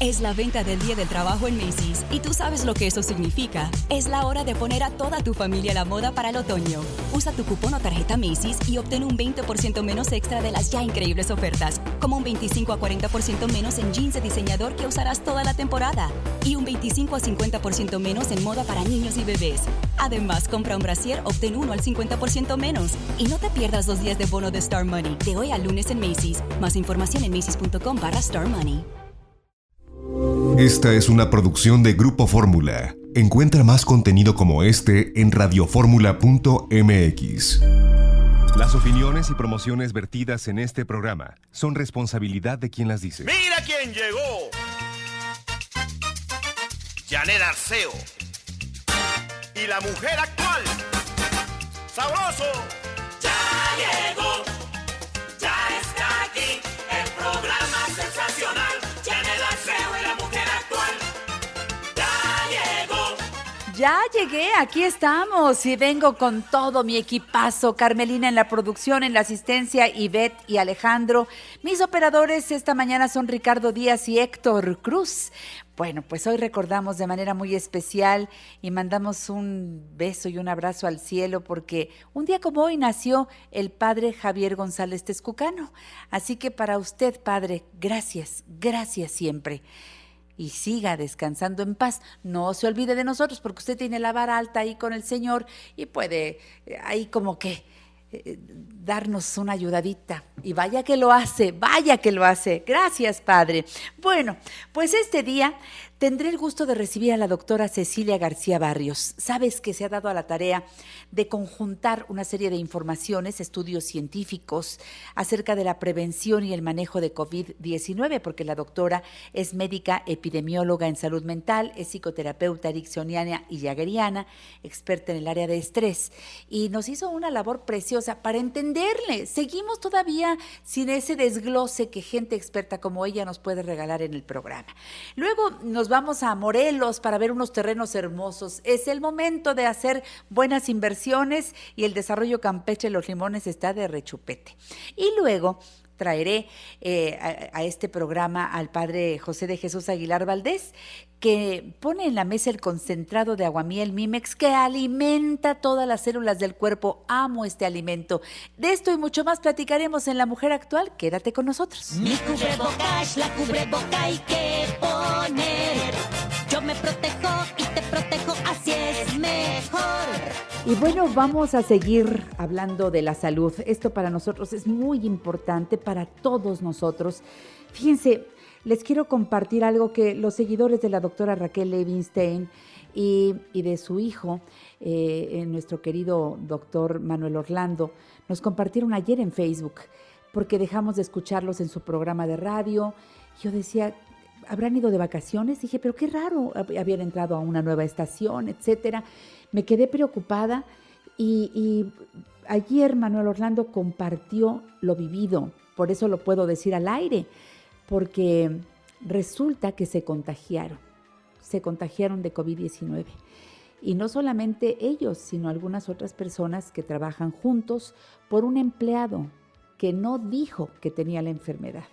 Es la venta del Día del Trabajo en Macy's y tú sabes lo que eso significa. Es la hora de poner a toda tu familia a la moda para el otoño. Usa tu cupón o tarjeta Macy's y obtén un 20% menos extra de las ya increíbles ofertas, como un 25 a 40% menos en jeans de diseñador que usarás toda la temporada y un 25 a 50% menos en moda para niños y bebés. Además, compra un brasier, obtén uno al 50% menos. Y no te pierdas los días de bono de Star Money de hoy a lunes en Macy's. Más información en macy's.com barra Star Money. Esta es una producción de Grupo Fórmula. Encuentra más contenido como este en radioformula.mx. Las opiniones y promociones vertidas en este programa son responsabilidad de quien las dice. ¡Mira quién llegó! Janet Arceo. Y la mujer actual. ¡Sabroso! Ya llegó, Llegué, aquí estamos y vengo con todo mi equipazo. Carmelina en la producción, en la asistencia, Ivette y Alejandro. Mis operadores esta mañana son Ricardo Díaz y Héctor Cruz. Bueno, pues hoy recordamos de manera muy especial y mandamos un beso y un abrazo al cielo porque un día como hoy nació el padre Javier González Tezcucano. Así que para usted, padre, gracias, gracias siempre y siga descansando en paz. No se olvide de nosotros porque usted tiene la vara alta ahí con el Señor y puede eh, ahí como que eh, darnos una ayudadita. Y vaya que lo hace, vaya que lo hace. Gracias, Padre. Bueno, pues este día tendré el gusto de recibir a la doctora Cecilia García Barrios. Sabes que se ha dado a la tarea de conjuntar una serie de informaciones, estudios científicos acerca de la prevención y el manejo de COVID-19, porque la doctora es médica epidemióloga en salud mental, es psicoterapeuta ericksoniana y jaggeriana, experta en el área de estrés, y nos hizo una labor preciosa para entenderle. Seguimos todavía sin ese desglose que gente experta como ella nos puede regalar en el programa. Luego nos vamos a Morelos para ver unos terrenos hermosos. Es el momento de hacer buenas inversiones y el desarrollo campeche de los limones está de rechupete. Y luego traeré eh, a, a, este programa al padre José de Jesús Aguilar Valdés, que pone en la mesa el concentrado de aguamiel Mimex que alimenta todas las células del cuerpo. Amo este alimento. De esto y mucho más platicaremos en La Mujer Actual. Quédate con nosotros. Mi cubrebocas, la cubreboca hay que poner. Yo me protejo y te protejo, así es mejor. Y bueno, vamos a seguir hablando de la salud. Esto para nosotros es muy importante, para todos nosotros. Fíjense, les quiero compartir algo que los seguidores de la doctora Raquel Levinstein y, de su hijo, eh, nuestro querido doctor Manuel Orlando, nos compartieron ayer en Facebook, porque dejamos de escucharlos en su programa de radio. Yo decía, ¿habrán ido de vacaciones? Dije, pero qué raro, habían entrado a una nueva estación, etcétera. Me quedé preocupada y ayer Manuel Orlando compartió lo vivido, por eso lo puedo decir al aire porque resulta que se contagiaron, se contagiaron de COVID-19. Y no solamente ellos, sino algunas otras personas que trabajan juntos por un empleado que no dijo que tenía la enfermedad.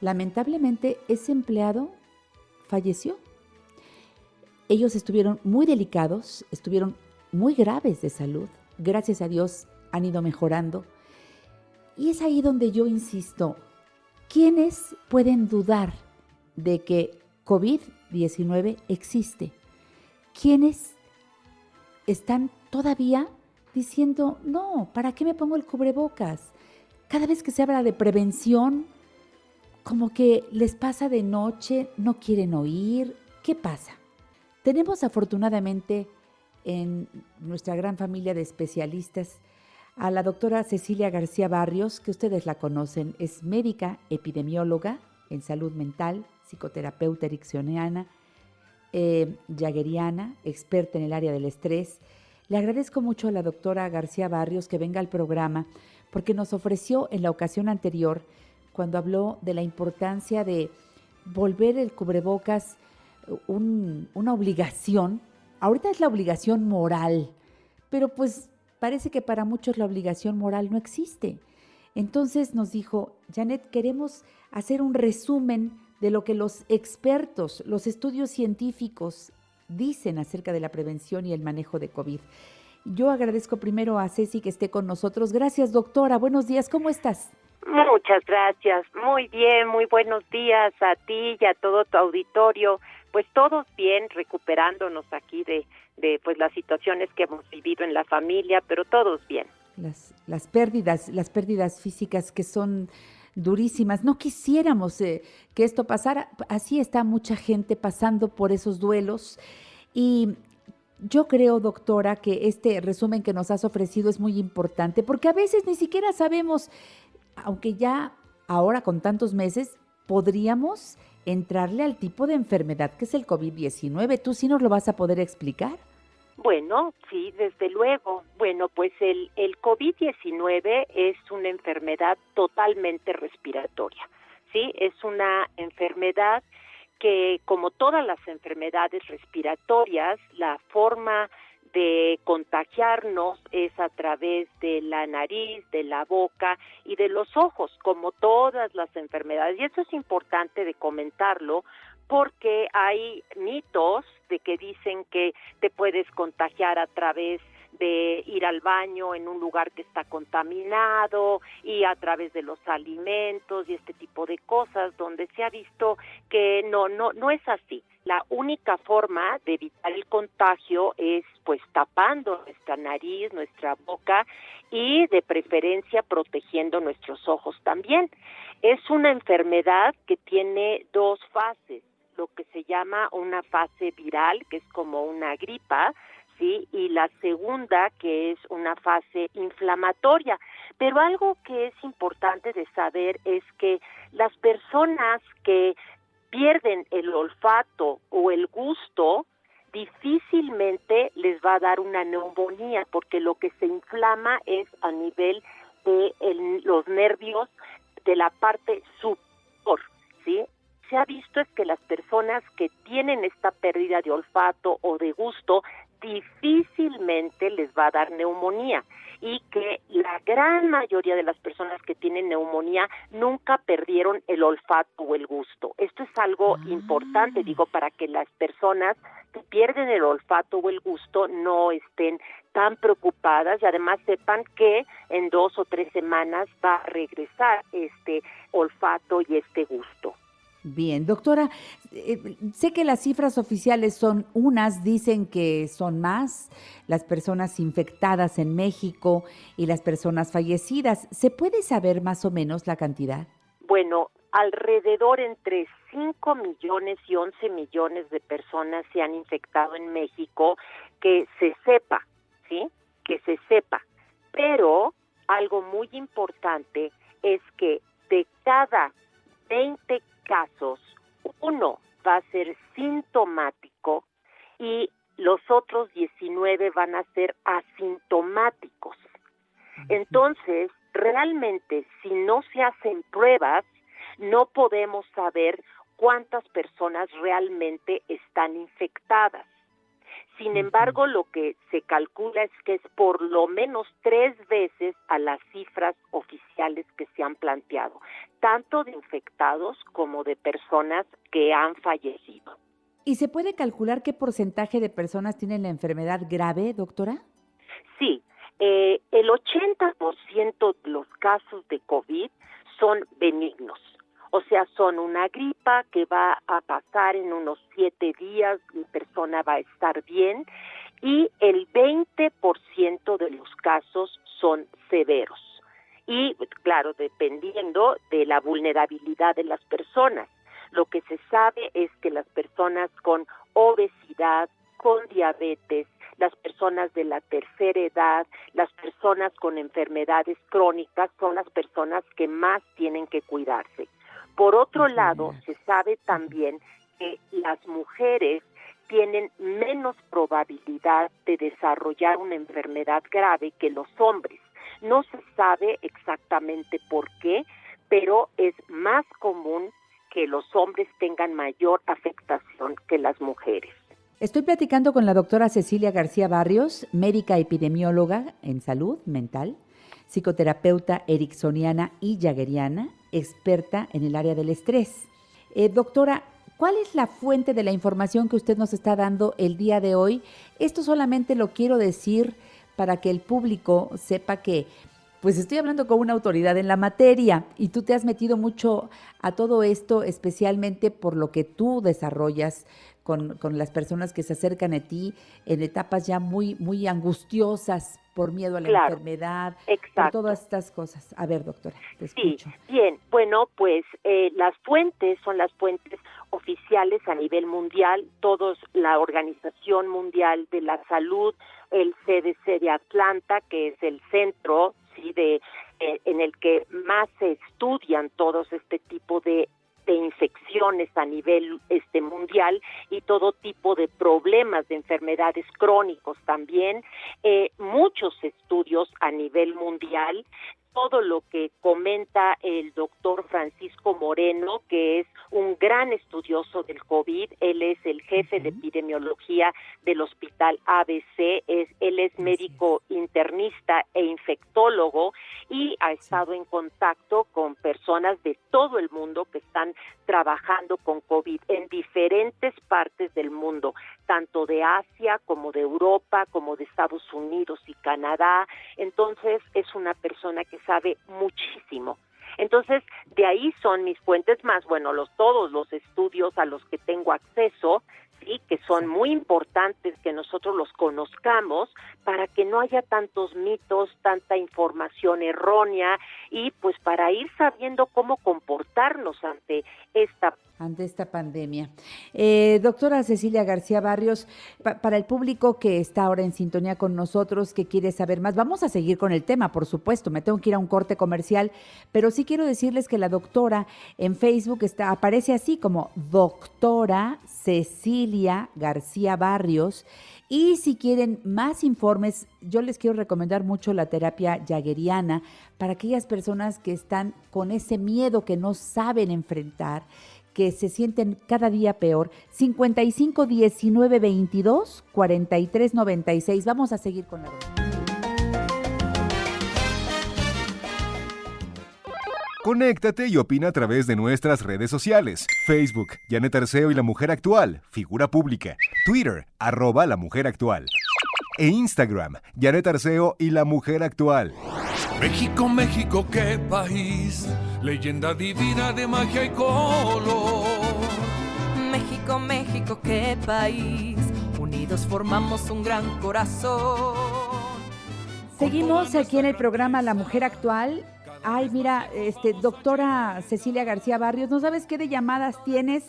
Lamentablemente, ese empleado falleció. Ellos estuvieron muy delicados, estuvieron muy graves de salud. Gracias a Dios han ido mejorando. Y es ahí donde yo insisto, ¿Quiénes pueden dudar de que COVID-19 existe? ¿Quiénes están todavía diciendo, no, ¿para qué me pongo el cubrebocas? Cada vez que se habla de prevención, como que les pasa de noche, no quieren oír. ¿Qué pasa? Tenemos afortunadamente en nuestra gran familia de especialistas a la doctora Cecilia García Barrios, que ustedes la conocen, es médica epidemióloga en salud mental, psicoterapeuta ericksoniana, eh, experta en el área del estrés. Le agradezco mucho a la doctora García Barrios que venga al programa porque nos ofreció en la ocasión anterior, cuando habló de la importancia de volver el cubrebocas un, una obligación, ahorita es la obligación moral, pero pues parece que para muchos la obligación moral no existe. Entonces nos dijo, Janet, queremos hacer un resumen de lo que los expertos, los estudios científicos dicen acerca de la prevención y el manejo de COVID. Yo agradezco primero a Ceci que esté con nosotros. Gracias, doctora. Buenos días. ¿Cómo estás? Muchas gracias. Muy bien, muy buenos días a ti y a todo tu auditorio. Pues todos bien, recuperándonos aquí de, pues las situaciones que hemos vivido en la familia, pero todos bien. Las, las pérdidas, las pérdidas físicas que son durísimas. No quisiéramos eh, que esto pasara. Así está mucha gente pasando por esos duelos. Y yo creo, doctora, que este resumen que nos has ofrecido es muy importante porque a veces ni siquiera sabemos, aunque ya ahora con tantos meses, podríamos entrarle al tipo de enfermedad que es el COVID-19. ¿Tú sí nos lo vas a poder explicar? Bueno, sí, desde luego. Bueno, pues el, el COVID-19 es una enfermedad totalmente respiratoria, ¿sí? Es una enfermedad que como todas las enfermedades respiratorias, la forma de contagiarnos es a través de la nariz, de la boca y de los ojos, como todas las enfermedades. Y eso es importante de comentarlo porque hay mitos de que dicen que te puedes contagiar a través de ir al baño en un lugar que está contaminado y a través de los alimentos y este tipo de cosas donde se ha visto que no no no es así. La única forma de evitar el contagio es pues tapando nuestra nariz, nuestra boca y de preferencia protegiendo nuestros ojos también. Es una enfermedad que tiene dos fases, lo que se llama una fase viral, que es como una gripa, y la segunda que es una fase inflamatoria. Pero algo que es importante de saber es que las personas que pierden el olfato o el gusto, difícilmente les va a dar una neumonía porque lo que se inflama es a nivel de los nervios de la parte superior, ¿sí? Se ha visto es que las personas que tienen esta pérdida de olfato o de gusto difícilmente les va a dar neumonía y que la gran mayoría de las personas que tienen neumonía nunca perdieron el olfato o el gusto. Esto es algo ah. importante, digo, para que las personas que pierden el olfato o el gusto no estén tan preocupadas y además sepan que en dos o tres semanas va a regresar este olfato y este gusto. Bien, doctora, eh, sé que las cifras oficiales son unas, dicen que son más las personas infectadas en México y las personas fallecidas. ¿Se puede saber más o menos la cantidad? Bueno, alrededor entre 5 millones y 11 millones de personas se han infectado en México, que se sepa, ¿sí? Que se sepa. Pero algo muy importante es que de cada 20 casos, uno va a ser sintomático y los otros 19 van a ser asintomáticos. Entonces, realmente, si no se hacen pruebas, no podemos saber cuántas personas realmente están infectadas. Sin embargo, lo que se calcula es que es por lo menos tres veces a las cifras oficiales que se han planteado, tanto de infectados como de personas que han fallecido. ¿Y se puede calcular qué porcentaje de personas tienen la enfermedad grave, doctora? Sí, eh, el 80% de los casos de COVID son benignos o sea, son una gripa que va a pasar en unos siete días, la persona va a estar bien y el 20% de los casos son severos. Y claro, dependiendo de la vulnerabilidad de las personas. Lo que se sabe es que las personas con obesidad, con diabetes, las personas de la tercera edad, las personas con enfermedades crónicas son las personas que más tienen que cuidarse. Por otro lado, se sabe también que las mujeres tienen menos probabilidad de desarrollar una enfermedad grave que los hombres. No se sabe exactamente por qué, pero es más común que los hombres tengan mayor afectación que las mujeres. Estoy platicando con la doctora Cecilia García Barrios, médica epidemióloga en salud mental, psicoterapeuta ericksoniana y jaggeriana, experta en el área del estrés. Eh, doctora, ¿cuál es la fuente de la información que usted nos está dando el día de hoy? Esto solamente lo quiero decir para que el público sepa que pues estoy hablando con una autoridad en la materia y tú te has metido mucho a todo esto, especialmente por lo que tú desarrollas con, con, las personas que se acercan a ti en etapas ya muy, muy angustiosas por miedo a la Claro, enfermedad, exacto. por todas estas cosas. A ver, doctora, te Sí, escucho. bien, bueno, pues eh, las fuentes son las fuentes oficiales a nivel mundial, todos la Organización Mundial de la Salud, el CDC de Atlanta, que es el centro sí de eh, en el que más se estudian todos este tipo de de infecciones a nivel este mundial y todo tipo de problemas de enfermedades crónicos también. Eh, muchos estudios a nivel mundial todo lo que comenta el doctor Francisco Moreno, que es un gran estudioso del COVID, él es el jefe de epidemiología del hospital ABC, es, él es médico internista e infectólogo y ha estado en contacto con personas de todo el mundo que están trabajando con COVID en diferentes partes del mundo, tanto de Asia como de Europa, como de Estados Unidos y Canadá. Entonces es una persona que sabe muchísimo. Entonces, de ahí son mis fuentes más, bueno, los todos los estudios a los que tengo acceso, sí, que son muy importantes que nosotros los conozcamos para que no haya tantos mitos, tanta información errónea y pues para ir sabiendo cómo comportarnos ante esta ante esta pandemia. Eh, doctora Cecilia García Barrios, pa- para el público que está ahora en sintonía con nosotros, que quiere saber más, vamos a seguir con el tema, por supuesto, me tengo que ir a un corte comercial, pero sí quiero decirles que la doctora en Facebook está, aparece así como doctora Cecilia García Barrios. Y si quieren más informes, yo les quiero recomendar mucho la terapia jagueriana para aquellas personas que están con ese miedo que no saben enfrentar que se sienten cada día peor. 55 19 22 43 96. Vamos a seguir con la Conéctate y opina a través de nuestras redes sociales. Facebook, Janet Arceo y la Mujer Actual, figura pública. Twitter, arroba la Mujer Actual. E Instagram, Janet Arceo y la Mujer Actual. México, México, qué país, leyenda divina de magia y color. México, México, qué país. Unidos formamos un gran corazón. Seguimos aquí en el programa La Mujer Actual. Ay, mira, este, doctora Cecilia García Barrios, ¿no sabes qué de llamadas tienes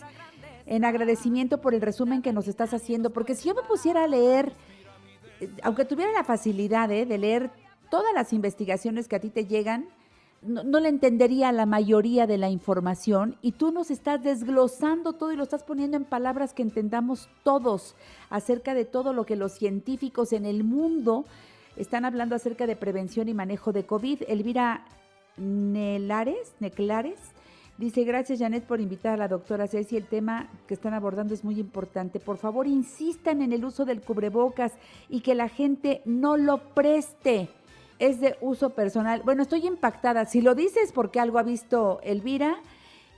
en agradecimiento por el resumen que nos estás haciendo? Porque si yo me pusiera a leer, eh, aunque tuviera la facilidad eh, de leer todas las investigaciones que a ti te llegan, no, no le entendería la mayoría de la información y tú nos estás desglosando todo y lo estás poniendo en palabras que entendamos todos acerca de todo lo que los científicos en el mundo están hablando acerca de prevención y manejo de COVID. Elvira Nelares, Neclares, dice, gracias Janet por invitar a la doctora Ceci. El tema que están abordando es muy importante. Por favor, insistan en el uso del cubrebocas y que la gente no lo preste. Es de uso personal. Bueno, estoy impactada. Si lo dices porque algo ha visto Elvira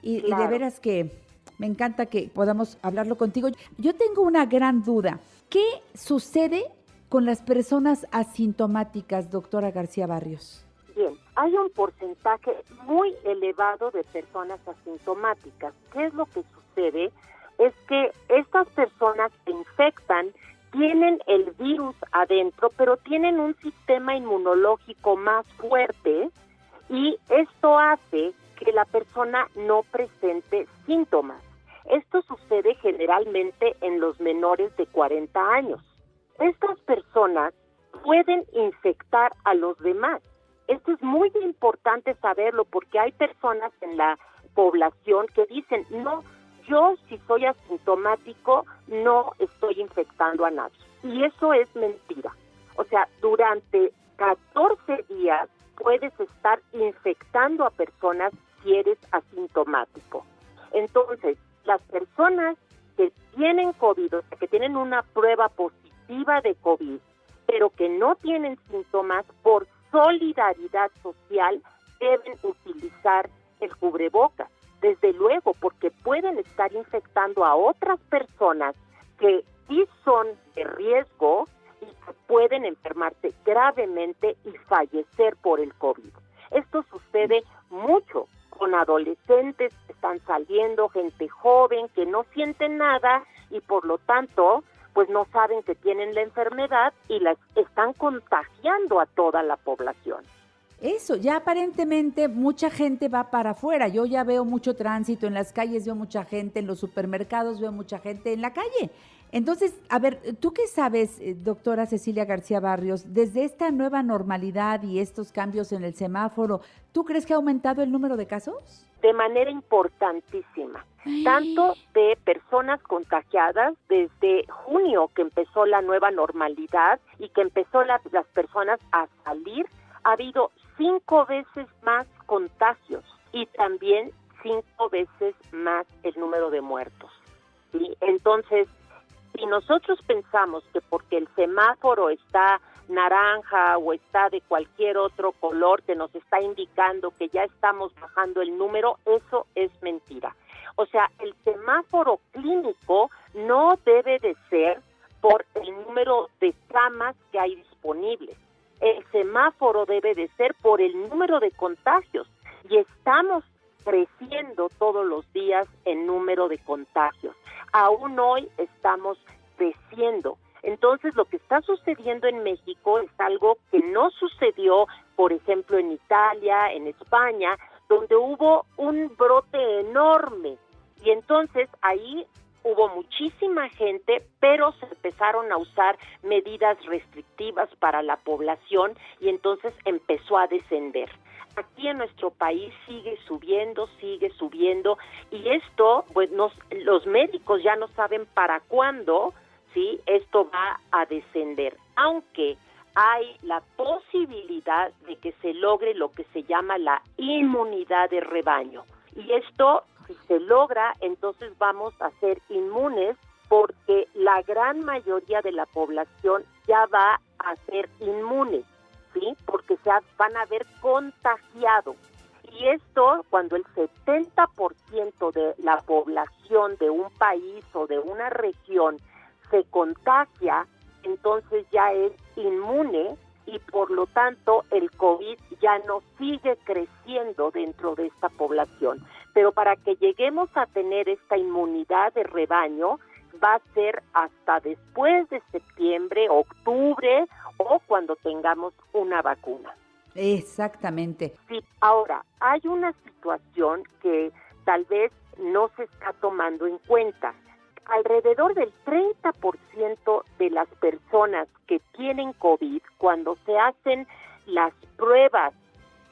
y, y de veras que me encanta que podamos hablarlo contigo. Yo tengo una gran duda. ¿Qué sucede con las personas asintomáticas, doctora García Barrios? Hay un porcentaje muy elevado de personas asintomáticas. ¿Qué es lo que sucede? Es que estas personas se infectan, tienen el virus adentro, pero tienen un sistema inmunológico más fuerte y esto hace que la persona no presente síntomas. Esto sucede generalmente en los menores de 40 años. Estas personas pueden infectar a los demás. Esto es muy importante saberlo porque hay personas en la población que dicen, no, yo si soy asintomático no estoy infectando a nadie. Y eso es mentira. O sea, durante 14 días puedes estar infectando a personas si eres asintomático. Entonces, las personas que tienen COVID, o sea, que tienen una prueba positiva de COVID, pero que no tienen síntomas, por solidaridad social deben utilizar el cubrebocas, desde luego, porque pueden estar infectando a otras personas que sí son de riesgo y que pueden enfermarse gravemente y fallecer por el COVID. Esto sucede mucho con adolescentes que están saliendo, gente joven que no sienten nada y por lo tanto pues no saben que tienen la enfermedad y la están contagiando a toda la población. Eso, ya aparentemente mucha gente va para afuera. Yo ya veo mucho tránsito en las calles, veo mucha gente en los supermercados, veo mucha gente en la calle. Entonces, a ver, ¿tú qué sabes, eh, doctora Cecilia García Barrios, desde esta nueva normalidad y estos cambios en el semáforo, ¿tú crees que ha aumentado el número de casos? De manera importantísima, tanto de personas contagiadas desde junio que empezó la nueva normalidad y que empezó las personas a salir, ha habido cinco veces más contagios y también cinco veces más el número de muertos. ¿sí? Entonces, si nosotros pensamos que porque el semáforo está naranja o está de cualquier otro color que nos está indicando que ya estamos bajando el número, eso es mentira. O sea, el semáforo clínico no debe de ser por el número de camas que hay disponibles. El semáforo debe de ser por el número de contagios y estamos creciendo todos los días en número de contagios. Aún hoy estamos creciendo. Entonces, lo que está sucediendo en México es algo que no sucedió, por ejemplo, en Italia, en España, donde hubo un brote enorme. Y entonces ahí hubo muchísima gente, pero se empezaron a usar medidas restrictivas para la población y entonces empezó a descender. Aquí en nuestro país sigue subiendo, sigue subiendo y esto, pues los médicos ya no saben para cuándo, ¿sí? Esto va a descender, aunque hay la posibilidad de que se logre lo que se llama la inmunidad de rebaño. Y esto, si se logra, entonces vamos a ser inmunes porque la gran mayoría de la población ya va a ser inmune, ¿sí? Porque se van a haber contagiado. Y esto, cuando el 70% de la población de un país o de una región se contagia, entonces ya es inmune y por lo tanto el COVID ya no sigue creciendo dentro de esta población. Pero para que lleguemos a tener esta inmunidad de rebaño, va a ser hasta después de septiembre, octubre o cuando tengamos una vacuna. Exactamente. Sí, ahora, hay una situación que tal vez no se está tomando en cuenta alrededor del 30% de las personas que tienen COVID, cuando se hacen las pruebas,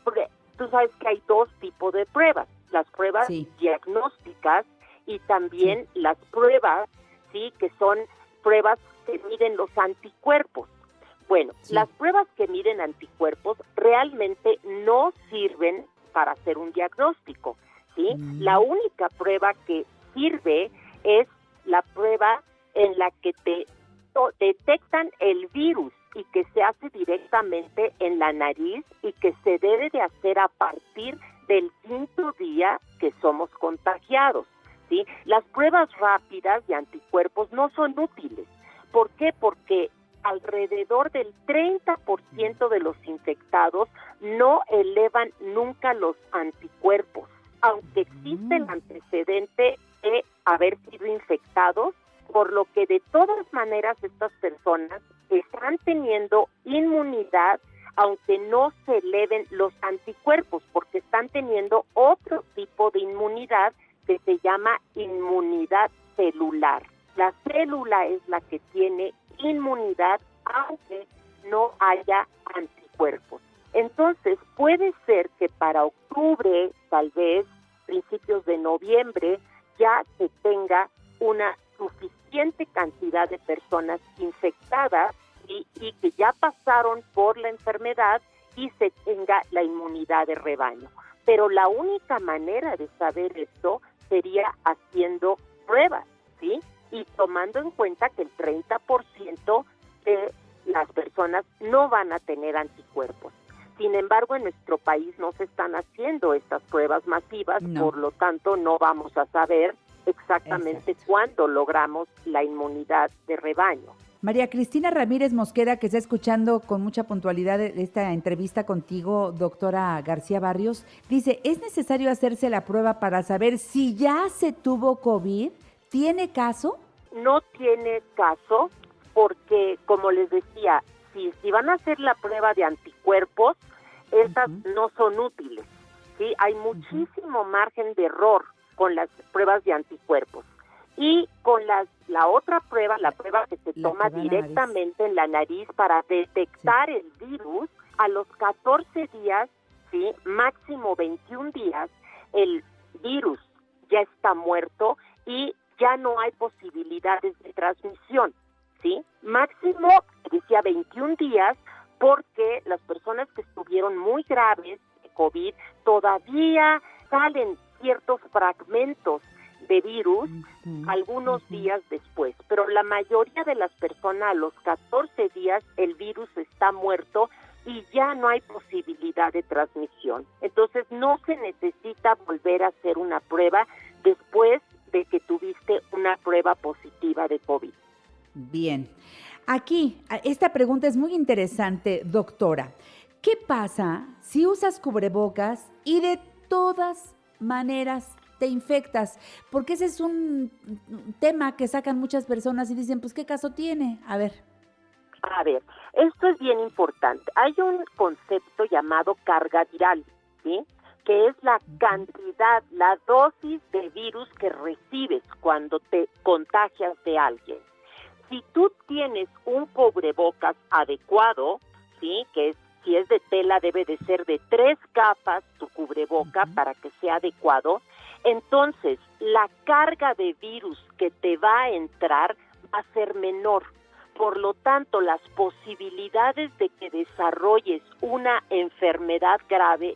porque tú sabes que hay dos tipos de pruebas, las pruebas diagnósticas y también las pruebas, sí, que son pruebas que miden los anticuerpos. Bueno, las pruebas que miden anticuerpos realmente no sirven para hacer un diagnóstico, ¿sí? Mm. La única prueba que sirve es la prueba en la que te detectan el virus y que se hace directamente en la nariz y que se debe de hacer a partir del quinto día que somos contagiados. ¿sí? Las pruebas rápidas de anticuerpos no son útiles. ¿Por qué? Porque alrededor del 30% de los infectados no elevan nunca los anticuerpos, aunque existe el mm. antecedente de haber sido infectados, por lo que de todas maneras estas personas están teniendo inmunidad aunque no se eleven los anticuerpos, porque están teniendo otro tipo de inmunidad que se llama inmunidad celular. La célula es la que tiene inmunidad aunque no haya anticuerpos. Entonces puede ser que para octubre, tal vez principios de noviembre, ya se tenga una suficiente cantidad de personas infectadas y, que ya pasaron por la enfermedad y se tenga la inmunidad de rebaño. Pero la única manera de saber esto sería haciendo pruebas, ¿sí? Y tomando en cuenta que el 30% de las personas no van a tener anticuerpos. Sin embargo, en nuestro país no se están haciendo estas pruebas masivas, No. por lo tanto no vamos a saber exactamente cuándo logramos la inmunidad de rebaño. María Cristina Ramírez Mosqueda, que está escuchando con mucha puntualidad esta entrevista contigo, doctora García Barrios, dice, ¿es necesario hacerse la prueba para saber si ya se tuvo COVID? ¿Tiene caso? No tiene caso porque, como les decía, si, si van a hacer la prueba de anticuerpos, estas no son útiles. ¿sí? Hay muchísimo margen de error con las pruebas de anticuerpos. Y con las, la otra prueba, la prueba que se La toma directamente en la nariz para detectar el virus, a los 14 días, ¿sí? máximo 21 días, el virus ya está muerto y ya no hay posibilidades de transmisión. ¿Sí? Máximo, decía 21 días, porque las personas que estuvieron muy graves de COVID todavía salen ciertos fragmentos de virus algunos días después, pero la mayoría de las personas a los 14 días el virus está muerto y ya no hay posibilidad de transmisión. Entonces no se necesita volver a hacer una prueba después de que tuviste una prueba positiva de COVID. Bien. Aquí, esta pregunta es muy interesante, doctora. ¿Qué pasa si usas cubrebocas y de todas maneras te infectas? Porque ese es un un tema que sacan muchas personas y dicen, pues, ¿qué caso tiene? A ver. A ver, esto es bien importante. Hay un concepto llamado carga viral, ¿sí? Que es la cantidad, la dosis de virus que recibes cuando te contagias de alguien. Si tú tienes un cubrebocas adecuado, ¿sí? Que es, si es de tela debe de ser de tres capas tu cubreboca para que sea adecuado. Entonces, la carga de virus que te va a entrar va a ser menor. Por lo tanto, las posibilidades de que desarrolles una enfermedad grave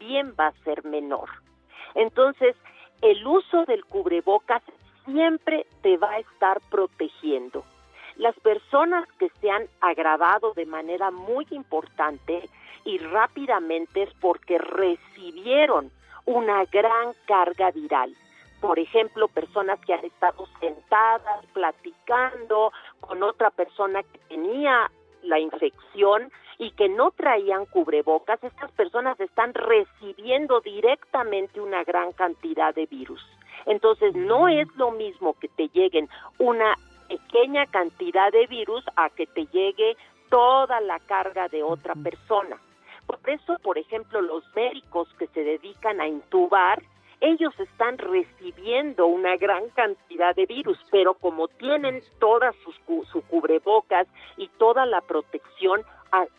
bien va a ser menor. Entonces, el uso del cubrebocas siempre te va a estar protegiendo. Las personas que se han agravado de manera muy importante y rápidamente es porque recibieron una gran carga viral. Por ejemplo, personas que han estado sentadas platicando con otra persona que tenía la infección y que no traían cubrebocas, estas personas están recibiendo directamente una gran cantidad de virus. Entonces, no es lo mismo que te lleguen una pequeña cantidad de virus a que te llegue toda la carga de otra persona. Por eso, por ejemplo, los médicos que se dedican a intubar, ellos están recibiendo una gran cantidad de virus, pero como tienen todas sus cu- su cubrebocas y toda la protección,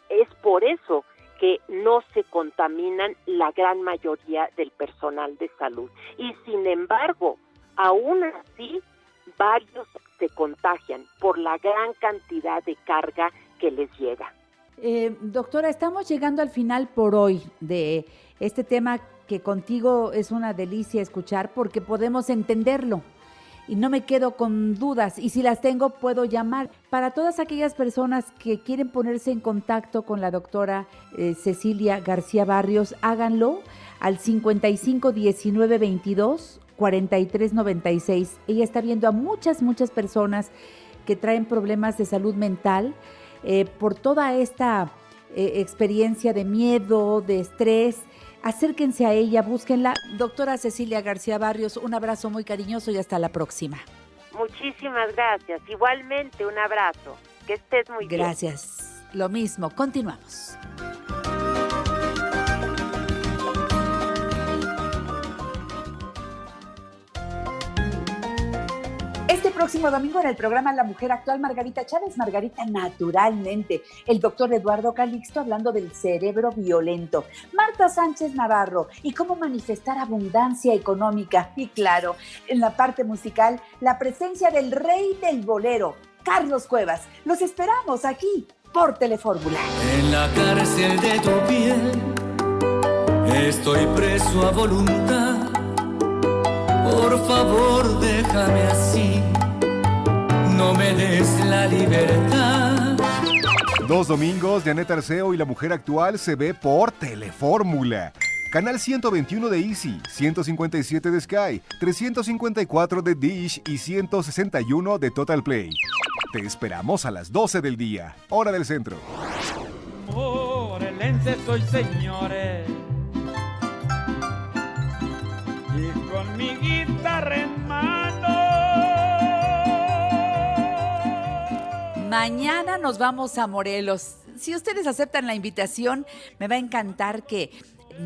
es por eso que no se contaminan la gran mayoría del personal de salud. Y sin embargo, aún así, varios se contagian por la gran cantidad de carga que les llega. Eh, doctora, estamos llegando al final por hoy de este tema que contigo es una delicia escuchar porque podemos entenderlo. Y no me quedo con dudas y si las tengo puedo llamar. Para todas aquellas personas que quieren ponerse en contacto con la doctora eh, Cecilia García Barrios, háganlo al 55 19 22 43 96. Ella está viendo a muchas, muchas personas que traen problemas de salud mental eh, por toda esta eh, experiencia de miedo, de estrés. Acérquense a ella, búsquenla. Doctora Cecilia García Barrios, un abrazo muy cariñoso y hasta la próxima. Muchísimas gracias. Igualmente, un abrazo. Que estés muy bien. Gracias. Lo mismo, continuamos. Próximo domingo en el programa La Mujer Actual, Margarita Chávez, Margarita Naturalmente, el doctor Eduardo Calixto hablando del cerebro violento, Marta Sánchez Navarro y cómo manifestar abundancia económica. Y claro, en la parte musical, la presencia del rey del bolero, Carlos Cuevas. Los esperamos aquí por Telefórmula. En la cárcel de tu piel estoy preso a voluntad. Por favor, déjame así. No me des la libertad. Los domingos, Janet Arceo y la mujer actual se ve por Telefórmula. Canal 121 de Easy, 157 de Sky, 354 de Dish y 161 de Total Play. Te esperamos a las 12 del día, hora del centro. Morelense soy señores. Mañana nos vamos a Morelos. Si ustedes aceptan la invitación, me va a encantar que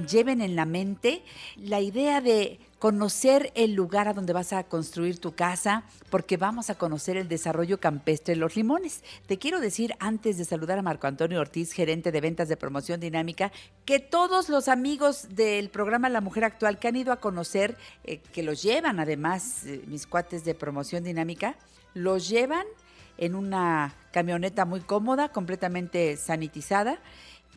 lleven en la mente la idea de conocer el lugar a donde vas a construir tu casa, porque vamos a conocer el desarrollo campestre de Los Limones. Te quiero decir, antes de saludar a Marco Antonio Ortiz, gerente de ventas de promoción dinámica, que todos los amigos del programa La Mujer Actual que han ido a conocer, eh, que los llevan además, eh, mis cuates de promoción dinámica, los llevan en una camioneta muy cómoda, completamente sanitizada,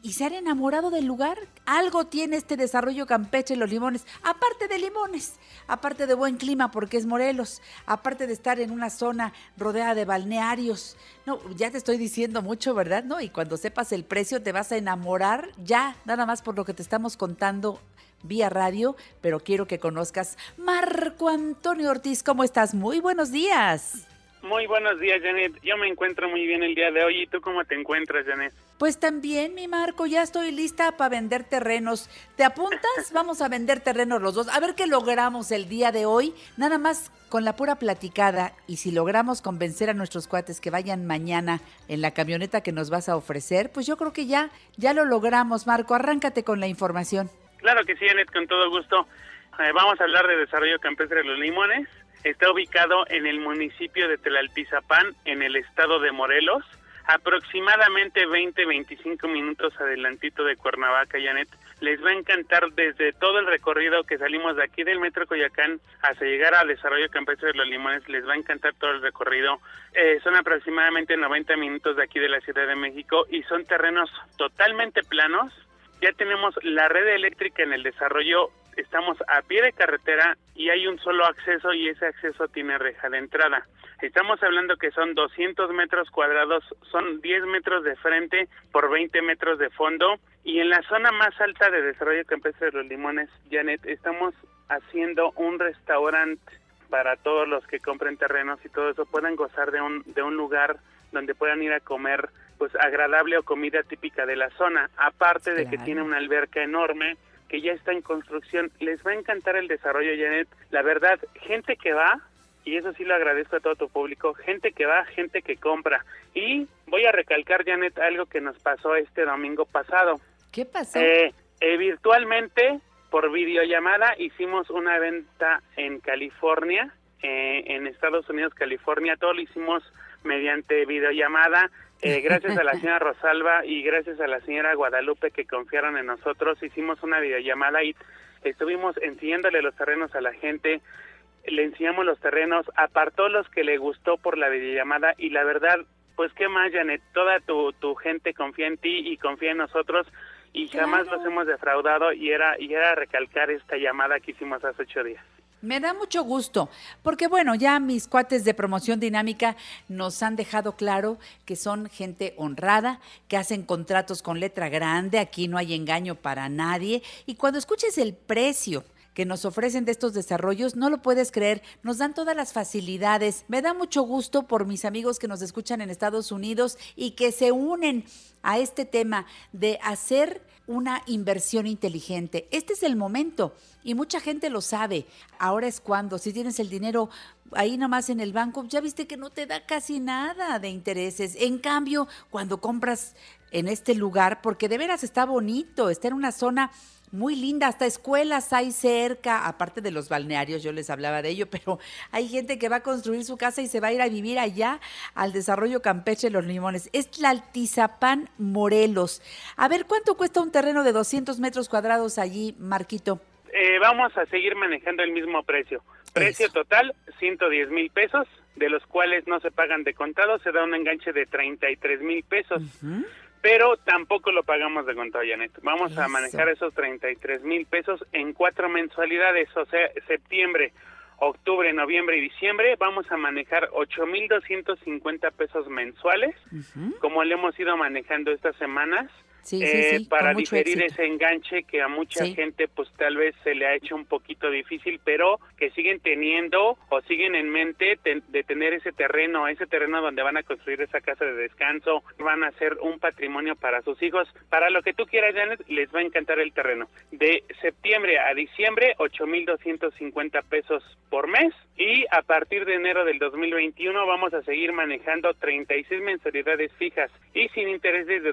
y se han enamorado del lugar. Algo tiene este desarrollo campestre Los Limones, aparte de limones, aparte de buen clima porque es Morelos, aparte de estar en una zona rodeada de balnearios. No, ya te estoy diciendo mucho, ¿verdad? No, y cuando sepas el precio te vas a enamorar ya, nada más por lo que te estamos contando vía radio, pero quiero que conozcas Marco Antonio Ortiz, ¿cómo estás? Muy buenos días. Muy buenos días, Janet. Yo me encuentro muy bien el día de hoy. ¿Y tú cómo te encuentras, Janet? Pues también, mi Marco, ya estoy lista para vender terrenos. ¿Te apuntas? Vamos a vender terrenos los dos. A ver qué logramos el día de hoy. Nada más con la pura platicada. Y si logramos convencer a nuestros cuates que vayan mañana en la camioneta que nos vas a ofrecer, pues yo creo que ya, ya lo logramos, Marco. Arráncate con la información. Claro que sí, Janet, con todo gusto. Eh, vamos a hablar de desarrollo campestre de los limones. Está ubicado en el municipio de Telalpizapán, en el estado de Morelos, aproximadamente 20-25 minutos adelantito de Cuernavaca, Janet. Les va a encantar desde todo el recorrido que salimos de aquí del Metro Coyacán hasta llegar al desarrollo campestre de los limones. Les va a encantar todo el recorrido. Eh, son aproximadamente 90 minutos de aquí de la Ciudad de México y son terrenos totalmente planos. Ya tenemos la red eléctrica en el desarrollo estamos a pie de carretera y hay un solo acceso y ese acceso tiene reja de entrada. Estamos hablando que son 200 metros cuadrados, son 10 metros de frente por 20 metros de fondo y en la zona más alta de desarrollo campestre de los limones, Janet, estamos haciendo un restaurante para todos los que compren terrenos y todo eso. Puedan gozar de un, de un lugar donde puedan ir a comer pues agradable o comida típica de la zona, aparte de que tiene una alberca enorme que ya está en construcción. Les va a encantar el desarrollo, Janet. La verdad, gente que va, y eso sí lo agradezco a todo tu público, gente que va, gente que compra. Y voy a recalcar, Janet, algo que nos pasó este domingo pasado. ¿Qué pasó? Eh, eh, virtualmente, por videollamada, hicimos una venta en California, eh, en Estados Unidos, California. Todo lo hicimos mediante videollamada. Eh, gracias a la señora Rosalba y gracias a la señora Guadalupe que confiaron en nosotros, hicimos una videollamada y estuvimos enseñándole los terrenos a la gente, le enseñamos los terrenos, apartó los que le gustó por la videollamada y la verdad, pues qué más, Janet, toda tu, tu gente confía en ti y confía en nosotros y jamás los hemos defraudado y era, y era recalcar esta llamada que hicimos hace ocho días. Me da mucho gusto, porque bueno, ya mis cuates de promoción dinámica nos han dejado claro que son gente honrada, que hacen contratos con letra grande, aquí no hay engaño para nadie, y cuando escuches el precio que nos ofrecen de estos desarrollos, no lo puedes creer, nos dan todas las facilidades. Me da mucho gusto por mis amigos que nos escuchan en Estados Unidos y que se unen a este tema de hacer una inversión inteligente. Este es el momento y mucha gente lo sabe. Ahora es cuando, si tienes el dinero ahí nomás en el banco, ya viste que no te da casi nada de intereses. En cambio, cuando compras en este lugar, porque de veras está bonito, está en una zona muy linda, hasta escuelas hay cerca, aparte de los balnearios, yo les hablaba de ello, pero hay gente que va a construir su casa y se va a ir a vivir allá al desarrollo campestre de los limones. Es Tlaltizapán, Morelos. A ver, ¿cuánto cuesta un terreno de 200 metros cuadrados allí, Marquito? Eh, vamos a seguir manejando el mismo precio. Precio total, 110 mil pesos, de los cuales no se pagan de contado, se da un enganche de 33 mil pesos. Pero tampoco lo pagamos de contado, Janet. Vamos a manejar esos 33 mil pesos en cuatro mensualidades, o sea, septiembre, octubre, noviembre y diciembre vamos a manejar 8.250 pesos mensuales, como le hemos ido manejando estas semanas. Sí, eh, sí, para diferir éxito. ese enganche que a mucha gente pues tal vez se le ha hecho un poquito difícil, pero que siguen teniendo o siguen en mente ten- de tener ese terreno, ese terreno donde van a construir esa casa de descanso, van a hacer un patrimonio para sus hijos, para lo que tú quieras, Janet, les va a encantar el terreno. De septiembre a diciembre, 8.250 pesos por mes y a partir de enero del 2021 vamos a seguir manejando 36 mensualidades fijas y sin intereses de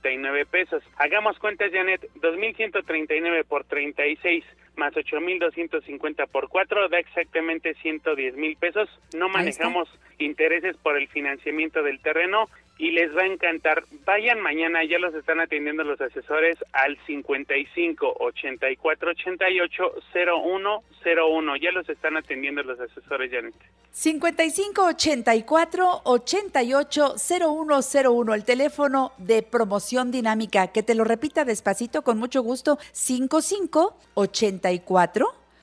2.139 pesos. Hagamos cuentas, Janet, 2.139 por 36 más 8.250 por 4 da exactamente 110 mil pesos. No manejamos intereses por el financiamiento del terreno y les va a encantar. Vayan mañana, ya los están atendiendo los asesores al 55 84 88 01 01. Ya los están atendiendo los asesores, Janet. 55 84 88 0101, el teléfono de promoción dinámica. Que te lo repita despacito con mucho gusto. 55 84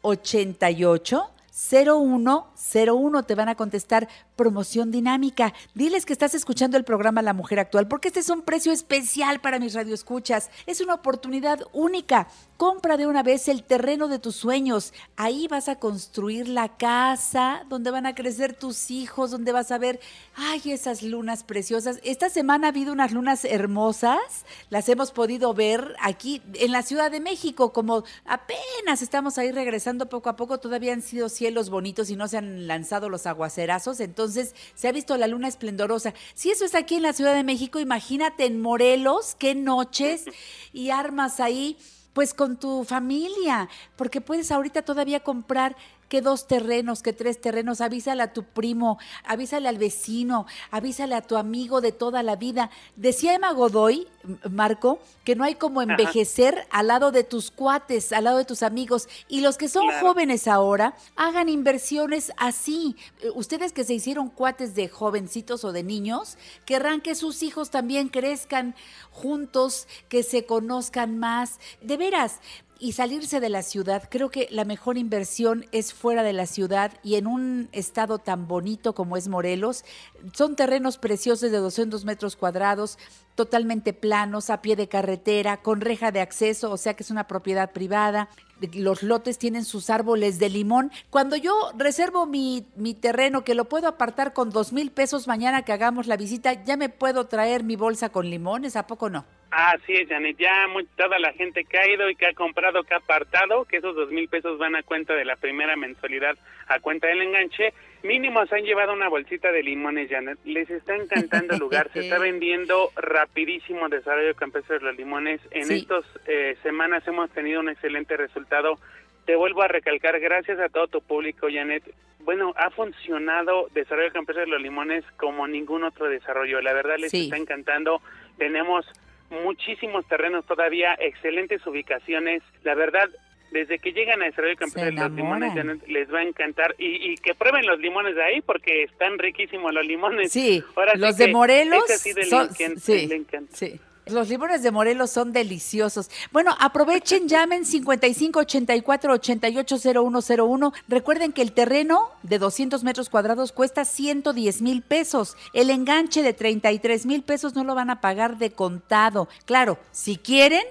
88 0101 te van a contestar promoción dinámica. Diles que estás escuchando el programa La Mujer Actual porque este es un precio especial para mis radioescuchas. Es una oportunidad única. Compra de una vez el terreno de tus sueños. Ahí vas a construir la casa donde van a crecer tus hijos, donde vas a ver, ay, esas lunas preciosas. Esta semana ha habido unas lunas hermosas. Las hemos podido ver aquí en la Ciudad de México, como apenas estamos ahí regresando poco a poco. Todavía han sido cielos bonitos y no se han lanzado los aguacerazos. Entonces se ha visto la luna esplendorosa. Si eso es aquí en la Ciudad de México, imagínate en Morelos, qué noches y armas ahí pues con tu familia, porque puedes ahorita todavía comprar que dos terrenos, que tres terrenos, avísale a tu primo, avísale al vecino, avísale a tu amigo de toda la vida. Decía Emma Godoy, Marco, que no hay como envejecer al lado de tus cuates, al lado de tus amigos. Y los que son Claro. jóvenes ahora, hagan inversiones así. Eh, Ustedes que se hicieron cuates de jovencitos o de niños, querrán que sus hijos también crezcan juntos, que se conozcan más. De veras. Y salirse de la ciudad, creo que la mejor inversión es fuera de la ciudad y en un estado tan bonito como es Morelos. Son terrenos preciosos de 200 metros cuadrados, totalmente planos, a pie de carretera, con reja de acceso, o sea que es una propiedad privada. Los lotes tienen sus árboles de limón. Cuando yo reservo mi, mi terreno, que lo puedo apartar con dos mil pesos mañana que hagamos la visita, ya me puedo traer mi bolsa con limones, ¿a poco no? Así es, Janet. Ya mu- toda la gente que ha ido y que ha comprado, que ha apartado, que esos dos mil pesos van a cuenta de la primera mensualidad a cuenta del enganche, mínimo se han llevado una bolsita de limones, Janet. Les está encantando el lugar. Se está vendiendo rapidísimo Desarrollo Campestre de los Limones. En Sí. estas semanas hemos tenido un excelente resultado. Te vuelvo a recalcar, gracias a todo tu público, Janet. Bueno, ha funcionado Desarrollo Campestre de los Limones como ningún otro desarrollo. La verdad les Sí. está encantando. Tenemos muchísimos terrenos todavía, excelentes ubicaciones. La verdad, desde que llegan a Campestre de los. Limones, les va a encantar. Y, y que prueben los limones de ahí porque están riquísimos los limones. Sí, Ahora sí los de que Morelos sí del son- encan- sí, encanta. sí. Los limones de Morelos son deliciosos. Bueno, aprovechen, llamen 55 84 88 0101. Recuerden que el terreno de 200 metros cuadrados cuesta 110 mil pesos. El enganche de 33 mil pesos no lo van a pagar de contado. Claro, si quieren,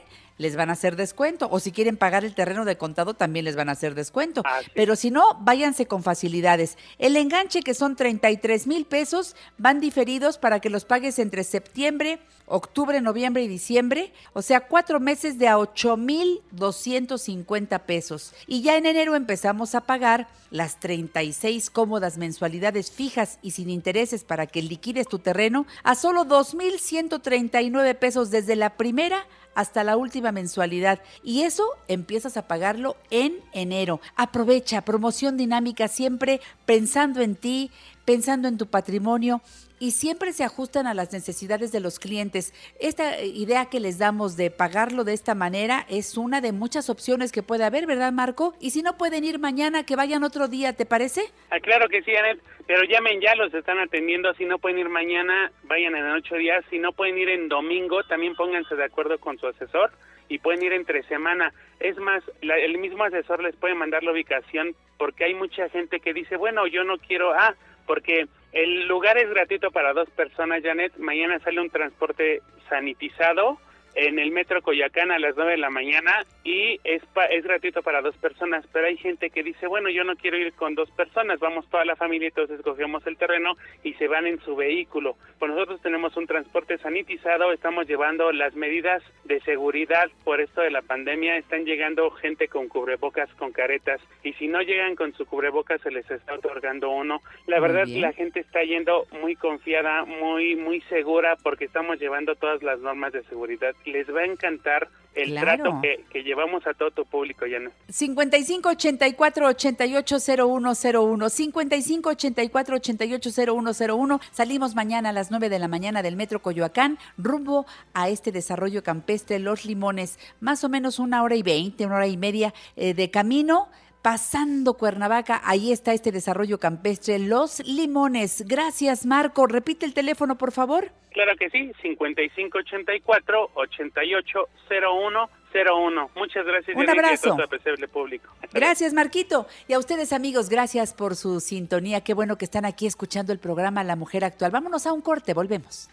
les van a hacer descuento. O si quieren pagar el terreno de contado, también les van a hacer descuento. Pero si no, váyanse con facilidades. El enganche, que son 33 mil pesos, van diferidos para que los pagues entre septiembre, octubre, noviembre y diciembre. O sea, cuatro meses de a 8 mil 250 pesos. Y ya en enero empezamos a pagar las 36 cómodas mensualidades fijas y sin intereses para que liquides tu terreno a solo 2.139 pesos desde la primera hasta la última mensualidad. Y eso empiezas a pagarlo en enero. Aprovecha, promoción dinámica siempre pensando en ti, pensando en tu patrimonio y siempre se ajustan a las necesidades de los clientes. Esta idea que les damos de pagarlo de esta manera es una de muchas opciones que puede haber, ¿verdad, Marco? Y si no pueden ir mañana, que vayan otro día, ¿te parece? Ah, claro que sí, Anet, pero llamen ya, los están atendiendo. Si no pueden ir mañana, vayan en ocho días. Si no pueden ir en domingo, también pónganse de acuerdo con su asesor y pueden ir entre semana. Es más, la- el mismo asesor les puede mandar la ubicación porque hay mucha gente que dice, bueno, yo no quiero, ah, porque el lugar es gratuito para dos personas, Janet. Mañana sale un transporte sanitizado en el metro Coyacán a las 9 de la mañana y es, pa- es gratuito para dos personas, pero hay gente que dice, bueno, yo no quiero ir con dos personas, vamos toda la familia, entonces cogemos el terreno y se van en su vehículo. Pues nosotros tenemos un transporte sanitizado, estamos llevando las medidas de seguridad por esto de la pandemia, están llegando gente con cubrebocas, con caretas, y si no llegan con su cubrebocas se les está otorgando uno. La Muy verdad, bien. la gente está yendo muy confiada, muy, muy segura, porque estamos llevando todas las normas de seguridad. Les va a encantar el Claro. trato que, que llevamos a todo tu público, Yana. 55 84 88 0101 55 84 88 0101 Salimos mañana a las 9 de la mañana del Metro Coyoacán rumbo a este desarrollo campestre Los Limones. Más o menos una hora y veinte, una hora y media eh, de camino. Pasando Cuernavaca, ahí está este desarrollo campestre Los Limones. Gracias, Marco. Repite el teléfono, por favor. Claro que sí, 5584-880101. Muchas gracias, Un a abrazo. apreciable público. Hasta Gracias, Marquito. Y a ustedes, amigos, gracias por su sintonía. Qué bueno que están aquí escuchando el programa La Mujer Actual. Vámonos a un corte, volvemos.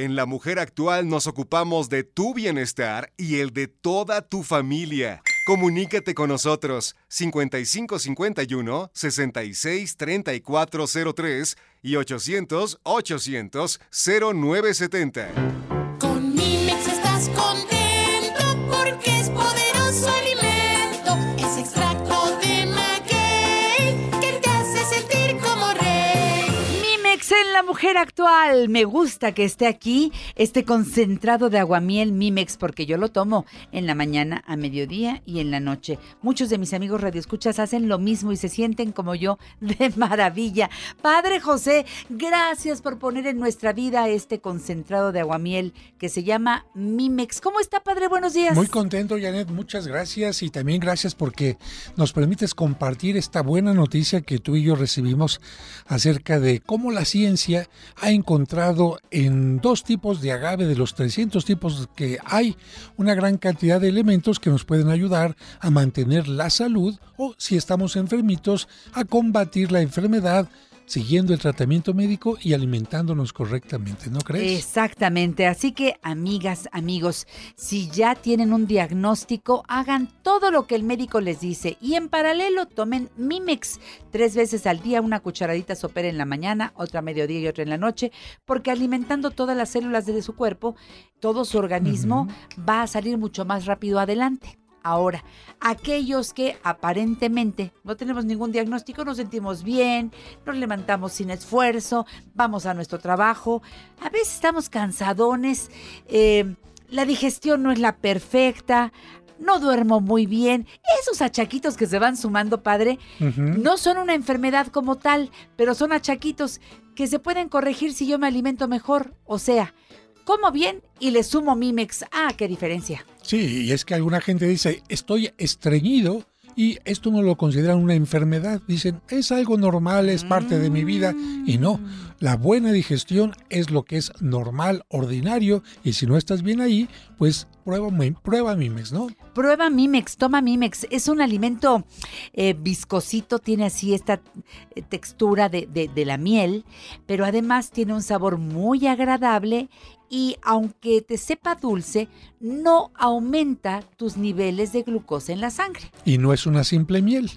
En La Mujer Actual nos ocupamos de tu bienestar y el de toda tu familia. Comunícate con nosotros 5551 66 3403 y 800 800 0970. Mujer Actual. Me gusta que esté aquí este concentrado de aguamiel Mimex porque yo lo tomo en la mañana, a mediodía y en la noche. Muchos de mis amigos radioescuchas hacen lo mismo y se sienten como yo de maravilla. Padre José, gracias por poner en nuestra vida este concentrado de aguamiel que se llama Mimex. ¿Cómo está, Padre? Buenos días. Muy contento, Janet. Muchas gracias y también gracias porque nos permites compartir esta buena noticia que tú y yo recibimos acerca de cómo la ciencia ha encontrado en dos tipos de agave de los 300 tipos que hay una gran cantidad de elementos que nos pueden ayudar a mantener la salud o si estamos enfermitos a combatir la enfermedad siguiendo el tratamiento médico y alimentándonos correctamente, ¿no crees? Exactamente, así que amigas, amigos, si ya tienen un diagnóstico, hagan todo lo que el médico les dice y en paralelo tomen Mimex tres veces al día, una cucharadita sopera en la mañana, otra a mediodía y otra en la noche, porque alimentando todas las células de su cuerpo, todo su organismo va a salir mucho más rápido adelante. Ahora, aquellos que aparentemente no tenemos ningún diagnóstico, nos sentimos bien, nos levantamos sin esfuerzo, vamos a nuestro trabajo, a veces estamos cansadones, eh, la digestión no es la perfecta, no duermo muy bien, esos achaquitos que se van sumando, padre, no son una enfermedad como tal, pero son achaquitos que se pueden corregir si yo me alimento mejor, o sea, como bien y le sumo Mimex. Ah, qué diferencia. Sí, y es que alguna gente dice, estoy estreñido y esto no lo consideran una enfermedad. Dicen, es algo normal, es parte de mi vida. Y no, la buena digestión es lo que es normal, ordinario, y si no estás bien ahí, pues prueba, prueba Mimex, ¿no? Prueba Mimex, toma Mimex. Es un alimento eh, viscosito, tiene así esta eh, textura de, de- de la miel, pero además tiene un sabor muy agradable y aunque te sepa dulce, no aumenta tus niveles de glucosa en la sangre. Y no es una simple miel.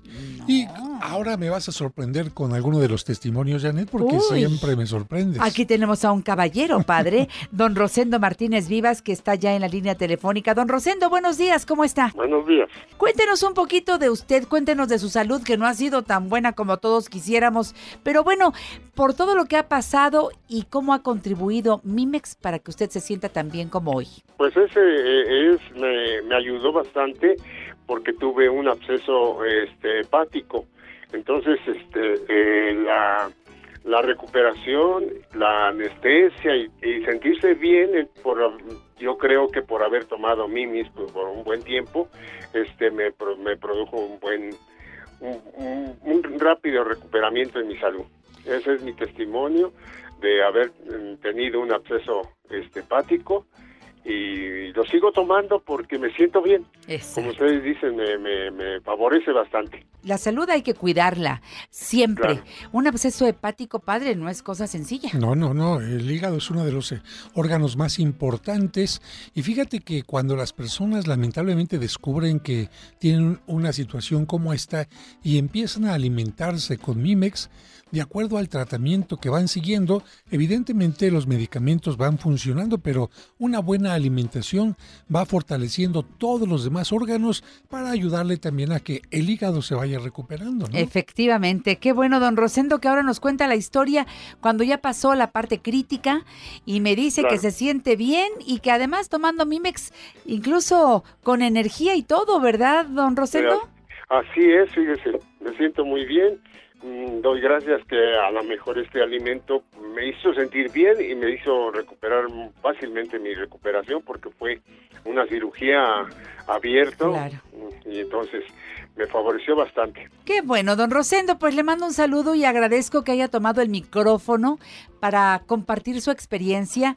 Y ahora me vas a sorprender con alguno de los testimonios, Janet, porque Uy. siempre me sorprendes. Aquí tenemos a un caballero, padre, don Rosendo Martínez Vivas, que está ya en la línea telefónica. Don Rosendo, buenos días, ¿cómo está? Buenos días. Cuéntenos un poquito de usted, cuéntenos de su salud, que no ha sido tan buena como todos quisiéramos, pero bueno, por todo lo que ha pasado y cómo ha contribuido Mimex para que usted se sienta tan bien como hoy. Pues ese eh, es, me, me ayudó bastante porque tuve un absceso este, hepático Entonces, este, eh, la, la recuperación, la anestesia y, sentirse bien, eh, por, yo creo que por haber tomado Mimis pues, por un buen tiempo, este, me, me produjo un buen, un rápido recuperamiento en mi salud. Ese es mi testimonio de haber mm, tenido un absceso este, hepático y lo sigo tomando porque me siento bien. Como ustedes dicen, me, me, me favorece bastante. La salud hay que cuidarla siempre. Claro. Un absceso hepático, padre, no es cosa sencilla. No, no, no. El hígado es uno de los eh, órganos más importantes. Y fíjate que cuando las personas lamentablemente descubren que tienen una situación como esta y empiezan a alimentarse con Mimex, de acuerdo al tratamiento que van siguiendo, evidentemente los medicamentos van funcionando, pero una buena alimentación va fortaleciendo todos los demás órganos para ayudarle también a que el hígado se vaya recuperando. ¿no? Efectivamente, qué bueno, don Rosendo, que ahora nos cuenta la historia cuando ya pasó la parte crítica y me dice Claro. que se siente bien y que además tomando Mimex, incluso con energía y todo, ¿verdad, don Rosendo? Pero así es, fíjese, me siento muy bien. Mm, Doy gracias que a lo mejor este alimento me hizo sentir bien y me hizo recuperar fácilmente mi recuperación porque fue una cirugía abierta Claro. y entonces me favoreció bastante. Qué bueno, don Rosendo, pues le mando un saludo y agradezco que haya tomado el micrófono para compartir su experiencia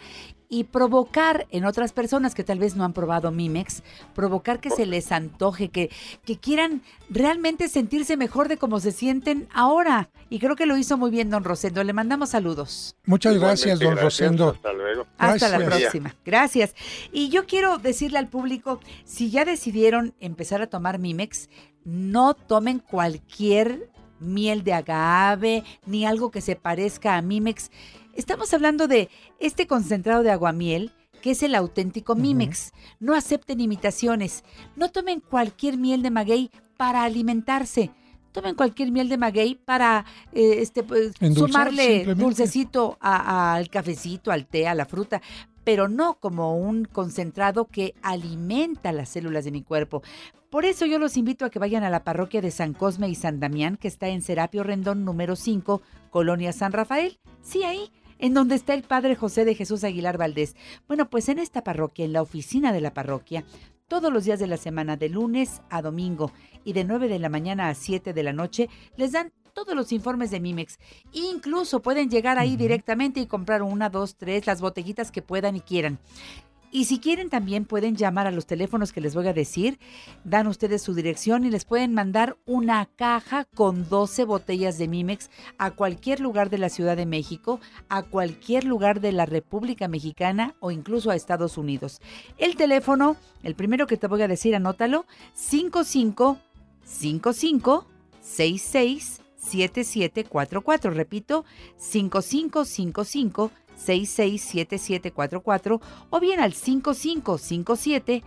y provocar en otras personas que tal vez no han probado Mimex, provocar que se les antoje, que, que quieran realmente sentirse mejor de cómo se sienten ahora. Y creo que lo hizo muy bien don Rosendo. Le mandamos saludos. Muchas gracias, don gracias, Rosendo. Hasta luego. Hasta la Gracias. próxima. Gracias. Y yo quiero decirle al público, si ya decidieron empezar a tomar Mimex, no tomen cualquier miel de agave ni algo que se parezca a Mimex. Estamos hablando de este concentrado de aguamiel que es el auténtico Mimex. No acepten imitaciones. No tomen cualquier miel de maguey para alimentarse. Tomen cualquier miel de maguey para eh, este, pues, sumarle dulcecito al cafecito, al té, a la fruta, pero no como un concentrado que alimenta las células de mi cuerpo. Por eso yo los invito a que vayan a la parroquia de San Cosme y San Damián, que está en Serapio Rendón número 5, Colonia San Rafael. Sí, ahí, en donde está el Padre José de Jesús Aguilar Valdés. Bueno, pues en esta parroquia, en la oficina de la parroquia, todos los días de la semana, de lunes a domingo y de 9 de la mañana a 7 de la noche, les dan todos los informes de Mimex. Incluso pueden llegar ahí directamente y comprar una, dos, tres, las botellitas que puedan y quieran. Y si quieren también pueden llamar a los teléfonos que les voy a decir, dan ustedes su dirección y les pueden mandar una caja con 12 botellas de Mimex a cualquier lugar de la Ciudad de México, a cualquier lugar de la República Mexicana o incluso a Estados Unidos. El teléfono, el primero que te voy a decir, anótalo, 55 55 66 7744. Repito, 5555 667744 o bien al 5557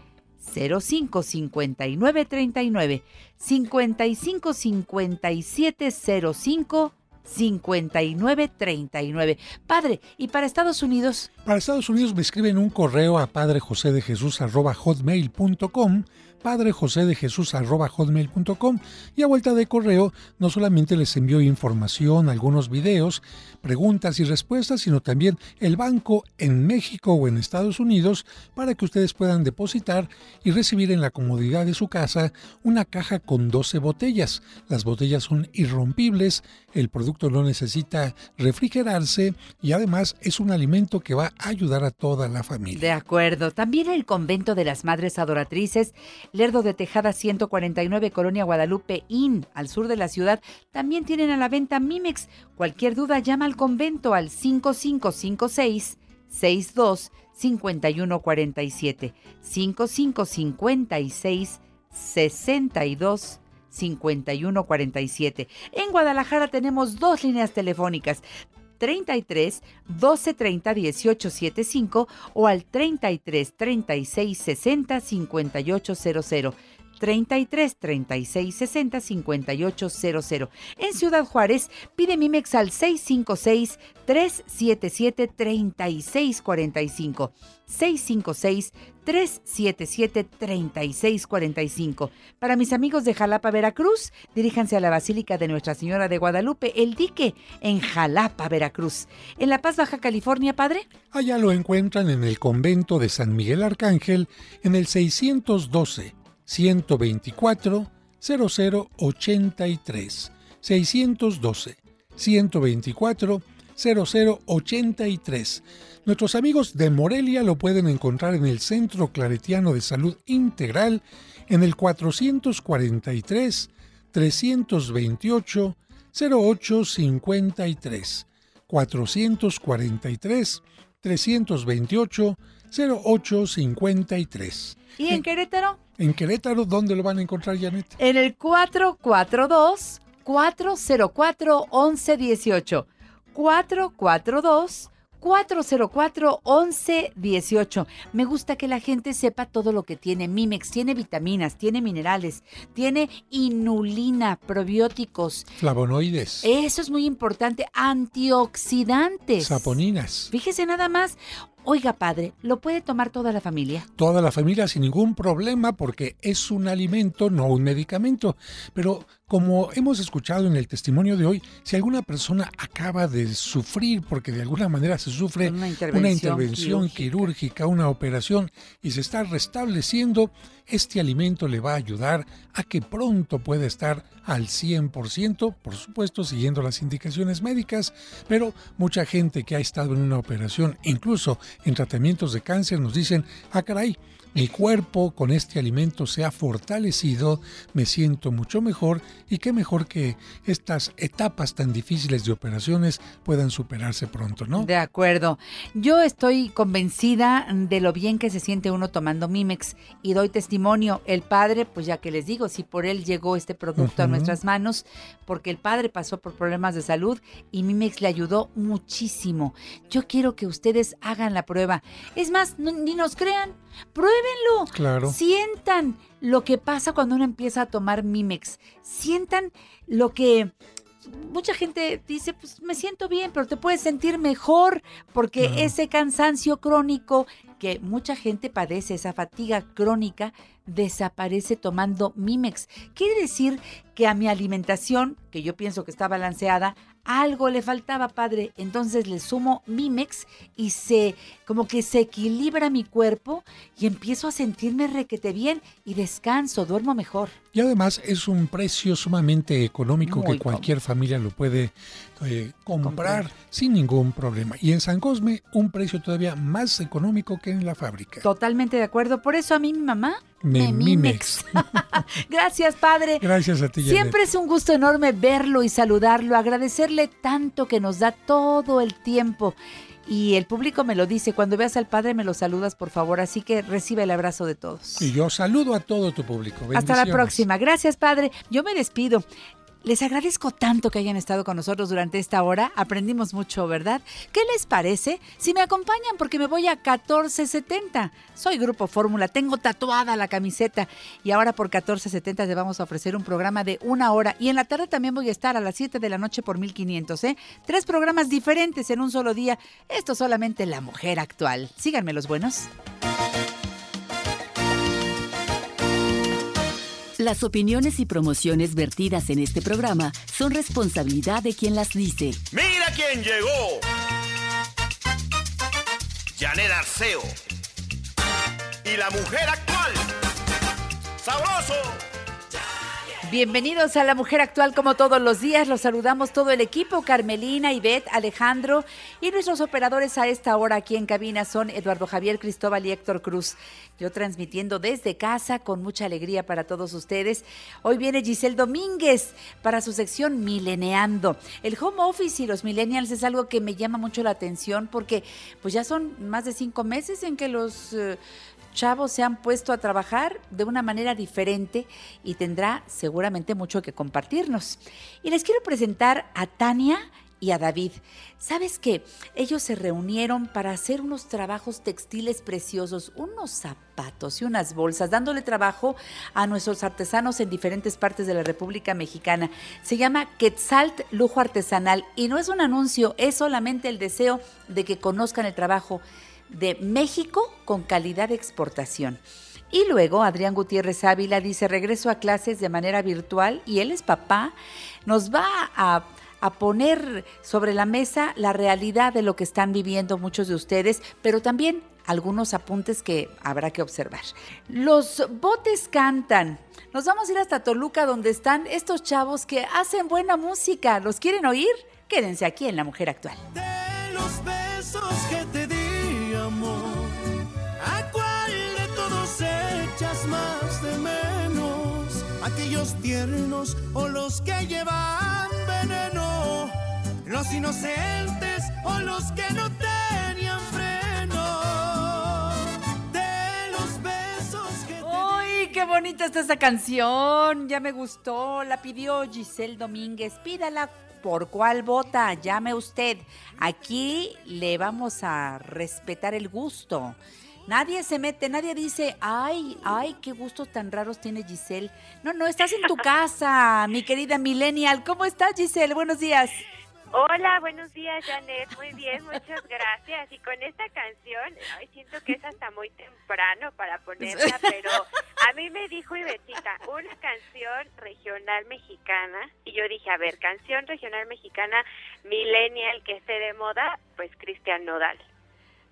055939 555705 5939. Padre, ¿y para Estados Unidos? Para Estados Unidos me escriben un correo a padrejosedejesús.hotmail.com padrejosedejesús.hotmail.com y a vuelta de correo no solamente les envío información, algunos videos, preguntas y respuestas, sino también el banco en México o en Estados Unidos para que ustedes puedan depositar y recibir en la comodidad de su casa una caja con 12 botellas. Las botellas son irrompibles, el producto no necesita refrigerarse y además es un alimento que va a ayudar a toda la familia. De acuerdo. También el convento de las Madres Adoratrices, Lerdo de Tejada 149, Colonia Guadalupe Inn, al sur de la ciudad, también tienen a la venta Mimex. Cualquier duda llama al convento al 5556 62 5147 5556 62 5147. En Guadalajara tenemos dos líneas telefónicas. 33 12 30 18 75 o al 33 36 60 58 00. 33 36 60 58 00. En Ciudad Juárez, pide Mimex al 656 377 3645. 656 377 3645. Para mis amigos de Jalapa, Veracruz, diríjanse a la Basílica de Nuestra Señora de Guadalupe, El Dique, en Jalapa, Veracruz. En La Paz, Baja California, padre. Allá lo encuentran en el convento de San Miguel Arcángel, en el 612 124 0083. 612 124 0083. Nuestros amigos de Morelia lo pueden encontrar en el Centro Claretiano de Salud Integral en el 443 328 0853. 443 328 0853. ¿Y en Querétaro? En Querétaro, ¿dónde lo van a encontrar, Janet? En el 442 404 1118. 442 404 1118. Me gusta que la gente sepa todo lo que tiene. Mimex tiene vitaminas, tiene minerales, tiene inulina, probióticos. Flavonoides. Eso es muy importante. Antioxidantes. Saponinas. Fíjese nada más. Oiga, padre, ¿lo puede tomar toda la familia? Toda la familia sin ningún problema porque es un alimento, no un medicamento. Pero como hemos escuchado en el testimonio de hoy, si alguna persona acaba de sufrir porque de alguna manera se sufre Una intervención quirúrgica, una operación y se está restableciendo, este alimento le va a ayudar a que pronto pueda estar al 100%, por supuesto siguiendo las indicaciones médicas, pero mucha gente que ha estado en una operación, incluso en tratamientos de cáncer, nos dicen, ah caray, mi cuerpo con este alimento se ha fortalecido, me siento mucho mejor y qué mejor que estas etapas tan difíciles de operaciones puedan superarse pronto, ¿no? De acuerdo. Yo estoy convencida de lo bien que se siente uno tomando Mimex y doy testimonio. El padre, pues ya que les digo, si por él llegó este producto a nuestras manos, porque el padre pasó por problemas de salud y Mimex le ayudó muchísimo. Yo quiero que ustedes hagan la prueba. Es más, no- ni nos crean, pruébenlo. Claro. Sientan lo que pasa cuando uno empieza a tomar Mimex. Sientan lo que mucha gente dice, pues me siento bien, pero te puedes sentir mejor porque ese cansancio crónico que mucha gente padece, esa fatiga crónica, desaparece tomando Mimex. Quiere decir que a mi alimentación, que yo pienso que está balanceada, algo le faltaba, padre. Entonces le sumo Mimex y se, como que se equilibra mi cuerpo y empiezo a sentirme requete bien y descanso, duermo mejor. Y además es un precio sumamente económico Muy que cualquier familia lo puede eh, comprar sin ningún problema. Y en San Cosme un precio todavía más económico que en la fábrica. Totalmente de acuerdo. Por eso a mí mi mamá Me me Mimex. Gracias, padre. Gracias a ti, Janet. Siempre es un gusto enorme verlo y saludarlo, agradecerle tanto que nos da todo el tiempo. Y el público me lo dice, cuando veas al padre me lo saludas, por favor, así que recibe el abrazo de todos. Y yo saludo a todo tu público. Hasta la próxima. Gracias, padre. Yo me despido. Les agradezco tanto que hayan estado con nosotros durante esta hora. Aprendimos mucho, ¿verdad? ¿Qué les parece si me acompañan? Porque me voy a 1470. Soy Grupo Fórmula, tengo tatuada la camiseta. Y ahora por 1470 les vamos a ofrecer un programa de una hora. Y en la tarde también voy a estar a las 7 de la noche por 1500, ¿eh? Tres programas diferentes en un solo día. Esto solamente la mujer actual. Síganme los buenos. Las opiniones y promociones vertidas en este programa son responsabilidad de quien las dice. Mira quién llegó. Janet Arceo. Y la mujer actual. Sabroso. Bienvenidos a La Mujer Actual como todos los días. Los saludamos todo el equipo, Carmelina, Ivette, Alejandro y nuestros operadores a esta hora aquí en cabina son Eduardo Javier Cristóbal y Héctor Cruz. Yo transmitiendo desde casa con mucha alegría para todos ustedes. Hoy viene Giselle Domínguez para su sección Mileneando. El home office y los millennials es algo que me llama mucho la atención porque pues ya son más de cinco meses en que los... eh, chavos se han puesto a trabajar de una manera diferente y tendrá seguramente mucho que compartirnos. Y les quiero presentar a Tania y a David. ¿Sabes qué? Ellos se reunieron para hacer unos trabajos textiles preciosos, unos zapatos y unas bolsas, dándole trabajo a nuestros artesanos en diferentes partes de la República Mexicana. Se llama Quetzalt Lujo Artesanal y no es un anuncio, es solamente el deseo de que conozcan el trabajo de México con calidad de exportación. Y luego Adrián Gutiérrez Ávila dice, regreso a clases de manera virtual y él es papá, nos va a, poner sobre la mesa la realidad de lo que están viviendo muchos de ustedes, pero también algunos apuntes que habrá que observar. Los botes cantan. Nos vamos a ir hasta Toluca donde están estos chavos que hacen buena música. ¿Los quieren oír? Quédense aquí en La Mujer Actual. De los besos que te amor, ¿a cuál de todos echas más de menos? ¿Aquellos tiernos o los que llevan veneno? ¿Los inocentes o los que no tenían freno? De los besos que te ¡Uy, qué bonita está esa canción! Ya me gustó. La pidió Giselle Domínguez. Pídala por cuál vota, llame usted. Aquí le vamos a respetar el gusto. Nadie se mete, nadie dice, ay, ay, qué gustos tan raros tiene Giselle. No, no, estás en tu casa, mi querida Millennial. ¿Cómo estás, Giselle? Buenos días. Hola, buenos días, Janet. Muy bien, muchas gracias. Y con esta canción, ay, siento que es hasta muy temprano para ponerla, pero a mí me dijo Ivetita, una canción regional mexicana. Y yo dije, a ver, canción regional mexicana, millennial, que esté de moda, pues Cristian Nodal.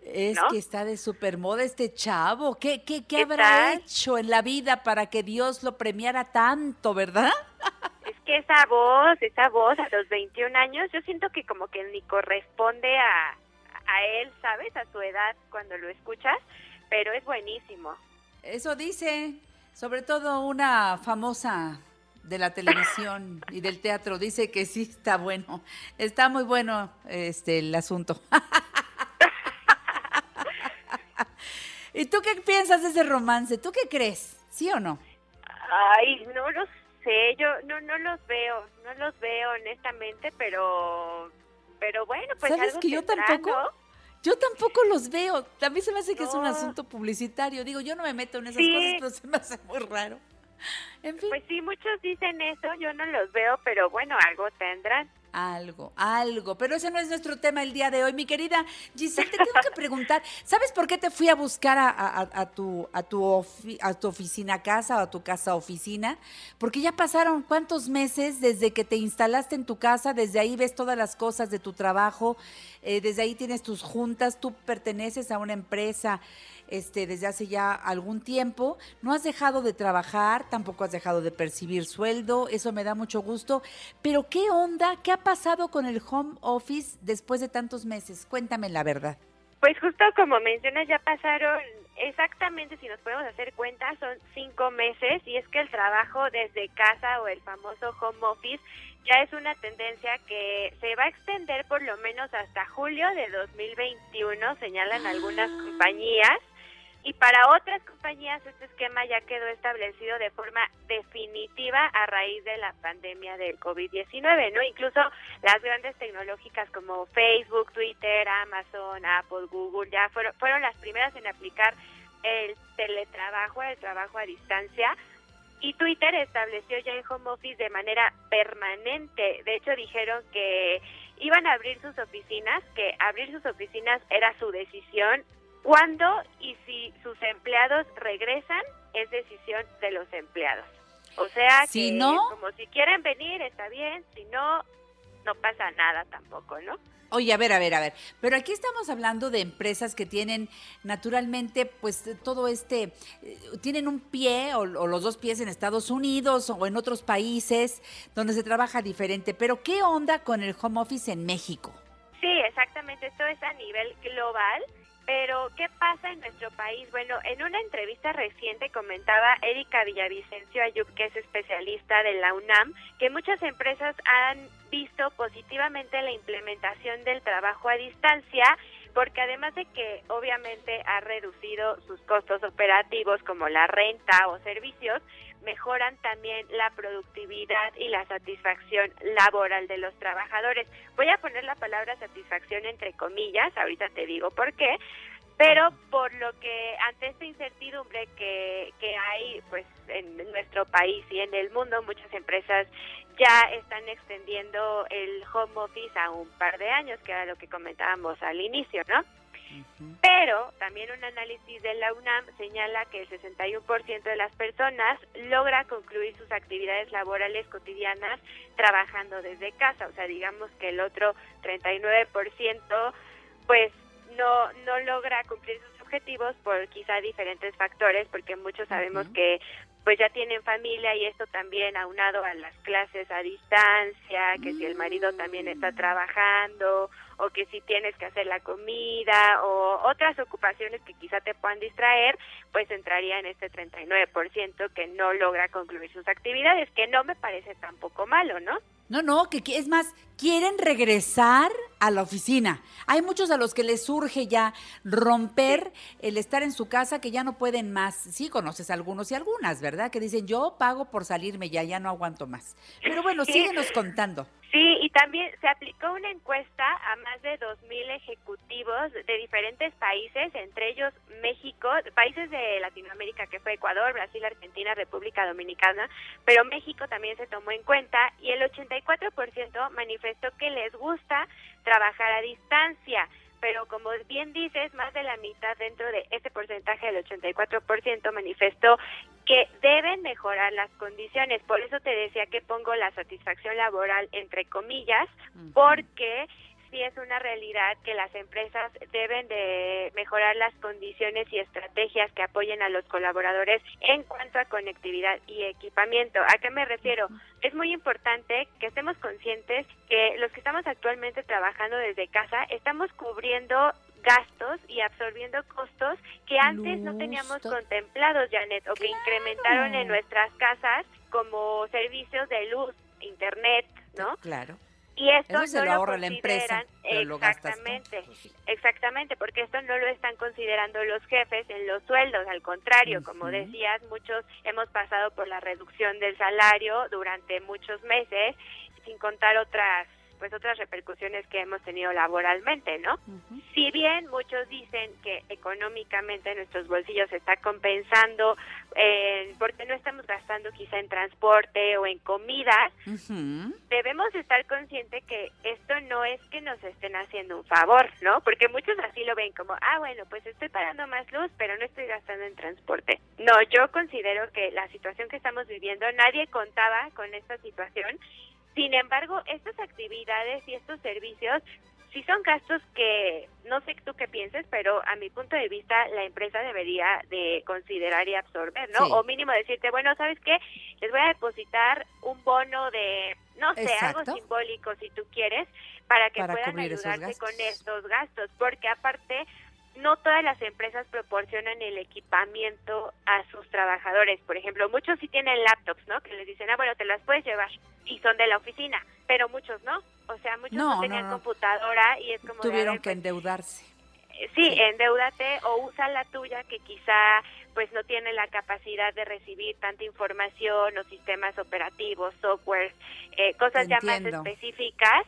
Es ¿No? que está de supermoda este chavo. ¿Qué, qué, qué ¿Qué habrá tal? hecho en la vida para que Dios lo premiara tanto, verdad? Es que esa voz, esa voz a los 21 años, yo siento que como que ni corresponde a, a él, ¿sabes? A su edad cuando lo escuchas, pero es buenísimo. Eso dice, sobre todo una famosa de la televisión y del teatro, dice que sí está bueno. Está muy bueno este el asunto. ¿Y tú qué piensas de ese romance? ¿Tú qué crees? ¿Sí o no? Ay, no lo sé, yo no no los veo, no los veo honestamente, pero pero bueno, pues ¿Sabes algo que yo tendrá, tampoco? ¿no? Yo tampoco los veo. Mí se me hace que es un asunto publicitario. Digo, yo no me meto en esas Sí. cosas, pero se me hace muy raro. En fin. Pues sí, muchos dicen eso, yo no los veo, pero bueno, algo tendrán. Algo, algo, pero ese no es nuestro tema el día de hoy. Mi querida Giselle, te tengo que preguntar, ¿sabes por qué te fui a buscar a, a- a- a tu, a, tu ofi- a tu oficina casa o a tu casa oficina? Porque ya pasaron cuántos meses desde que te instalaste en tu casa, desde ahí ves todas las cosas de tu trabajo, eh, desde ahí tienes tus juntas, tú perteneces a una empresa este, desde hace ya algún tiempo, no has dejado de trabajar, tampoco has dejado de percibir sueldo, eso me da mucho gusto, pero ¿qué onda? ¿Qué ha pasado con el home office después de tantos meses? Cuéntame la verdad. Pues justo como mencionas, ya pasaron exactamente, si nos podemos hacer cuenta, son cinco meses y es que el trabajo desde casa o el famoso home office ya es una tendencia que se va a extender por lo menos hasta julio de 2021, señalan algunas compañías. Y para otras compañías este esquema ya quedó establecido de forma definitiva a raíz de la pandemia del COVID-19, ¿no? Incluso las grandes tecnológicas como Facebook, Twitter, Amazon, Apple, Google ya fueron, fueron las primeras en aplicar el teletrabajo, el trabajo a distancia. Y Twitter estableció ya el home office de manera permanente. De hecho, dijeron que iban a abrir sus oficinas, que abrir sus oficinas era su decisión. Cuándo y si sus empleados regresan es decisión de los empleados. O sea, Si que no- como si quieren venir, está bien. Si no, no pasa nada tampoco, ¿no? Oye, a ver, a ver, a ver. Pero aquí estamos hablando de empresas que tienen naturalmente, pues todo este, eh, tienen un pie o, o los dos pies en Estados Unidos o en otros países donde se trabaja diferente. Pero ¿qué onda con el home office en México? Sí, exactamente. Esto es a nivel global. Pero, ¿qué pasa en nuestro país? Bueno, en una entrevista reciente comentaba Erika Villavicencio Ayub, que es especialista de la UNAM, que muchas empresas han visto positivamente la implementación del trabajo a distancia, porque además de que obviamente ha reducido sus costos operativos como la renta o servicios, mejoran también la productividad y la satisfacción laboral de los trabajadores. Voy a poner la palabra satisfacción entre comillas, ahorita te digo por qué, pero por lo que ante esta incertidumbre que, que hay pues en nuestro país y en el mundo muchas empresas ya están extendiendo el home office a un par de años que era lo que comentábamos al inicio no pero también un análisis de la UNAM señala que el 61% de las personas logra concluir sus actividades laborales cotidianas trabajando desde casa, o sea, digamos que el otro 39% pues no no logra cumplir sus objetivos por quizá diferentes factores, porque muchos sabemos que pues ya tienen familia y esto también aunado a las clases a distancia, que si el marido también está trabajando o que si tienes que hacer la comida o otras ocupaciones que quizá te puedan distraer, pues entraría en este 39% que no logra concluir sus actividades, que no me parece tampoco malo, ¿no? No, no, que, que es más, quieren regresar a la oficina. Hay muchos a los que les surge ya romper el estar en su casa que ya no pueden más. Sí, conoces algunos y algunas, ¿verdad? Que dicen, yo pago por salirme ya, ya no aguanto más. Pero bueno, Sí. síguenos contando. Sí, y también se aplicó una encuesta a más de 2.000 ejecutivos de diferentes países, entre ellos México, países de Latinoamérica que fue Ecuador, Brasil, Argentina, República Dominicana, pero México también se tomó en cuenta y el 84% manifestó que les gusta trabajar a distancia. Pero como bien dices, más de la mitad dentro de ese porcentaje del 84% manifestó que deben mejorar las condiciones. Por eso te decía que pongo la satisfacción laboral entre comillas, porque sí es una realidad que las empresas deben de mejorar las condiciones y estrategias que apoyen a los colaboradores en cuanto a conectividad y equipamiento. ¿A qué me refiero? Es muy importante que estemos conscientes que los que estamos actualmente trabajando desde casa estamos cubriendo gastos y absorbiendo costos que antes no teníamos contemplados, Janet, o que incrementaron en nuestras casas como servicios de luz, internet, ¿no? Claro. Y esto Eso se no lo ahorra la empresa, pero lo gastas exactamente, exactamente, porque esto no lo están considerando los jefes en los sueldos, al contrario, como decías, muchos hemos pasado por la reducción del salario durante muchos meses, sin contar otras pues otras repercusiones que hemos tenido laboralmente, ¿no? Si bien muchos dicen que económicamente nuestros bolsillos se está compensando eh, porque no estamos gastando quizá en transporte o en comidas, debemos estar conscientes que esto no es que nos estén haciendo un favor, ¿no? Porque muchos así lo ven como, ah, bueno, pues estoy pagando más luz, pero no estoy gastando en transporte. No, yo considero que la situación que estamos viviendo, nadie contaba con esta situación. Sin embargo, estas actividades y estos servicios sí son gastos que no sé tú qué pienses, pero a mi punto de vista la empresa debería de considerar y absorber, ¿no? Sí. O mínimo decirte, bueno, ¿sabes qué? Les voy a depositar un bono de, no sé, Exacto. algo simbólico si tú quieres, para que Para puedan ayudarte con estos gastos, porque aparte no todas las empresas proporcionan el equipamiento a sus trabajadores. Por ejemplo, muchos sí tienen laptops, ¿no? Que les dicen, ah, bueno, te las puedes llevar y son de la oficina, pero muchos no. O sea, muchos no, No, tenían no, no. computadora y es como... de, Tuvieron ver, que endeudarse. eh, Sí, endeúdate o usa la tuya que quizá pues no tiene la capacidad de recibir tanta información o sistemas operativos, software, eh, cosas ya más específicas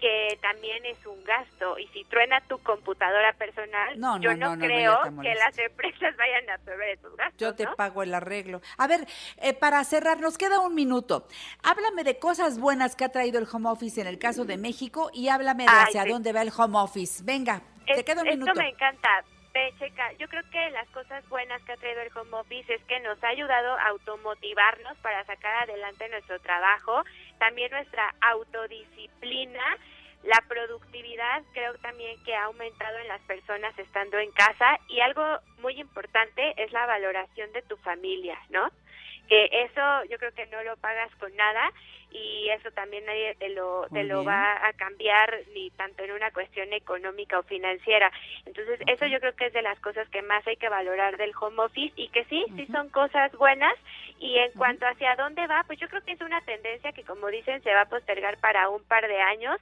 que también es un gasto y si truena tu computadora personal, No, yo no, no, no, creo que las empresas vayan a absorber esos gastos. Yo te pago el arreglo. A ver, eh, para cerrar, nos queda un minuto. Háblame de cosas buenas que ha traído el home office en el caso de México y háblame de Ay, hacia sí. dónde va el home office. Venga, te queda un esto minuto. me encanta. Checa, yo creo que las cosas buenas que ha traído el home office es que nos ha ayudado a automotivarnos para sacar adelante nuestro trabajo, también nuestra autodisciplina, la productividad creo también que ha aumentado en las personas estando en casa y algo muy importante es la valoración de tu familia, ¿no? Que eso yo creo que no lo pagas con nada y eso también nadie te lo, te lo va a cambiar ni tanto en una cuestión económica o financiera. Entonces, eso yo creo que es de las cosas que más hay que valorar del home office y que sí, sí son cosas buenas. Y en cuanto hacia dónde va, pues yo creo que es una tendencia que, como dicen, se va a postergar para un par de años.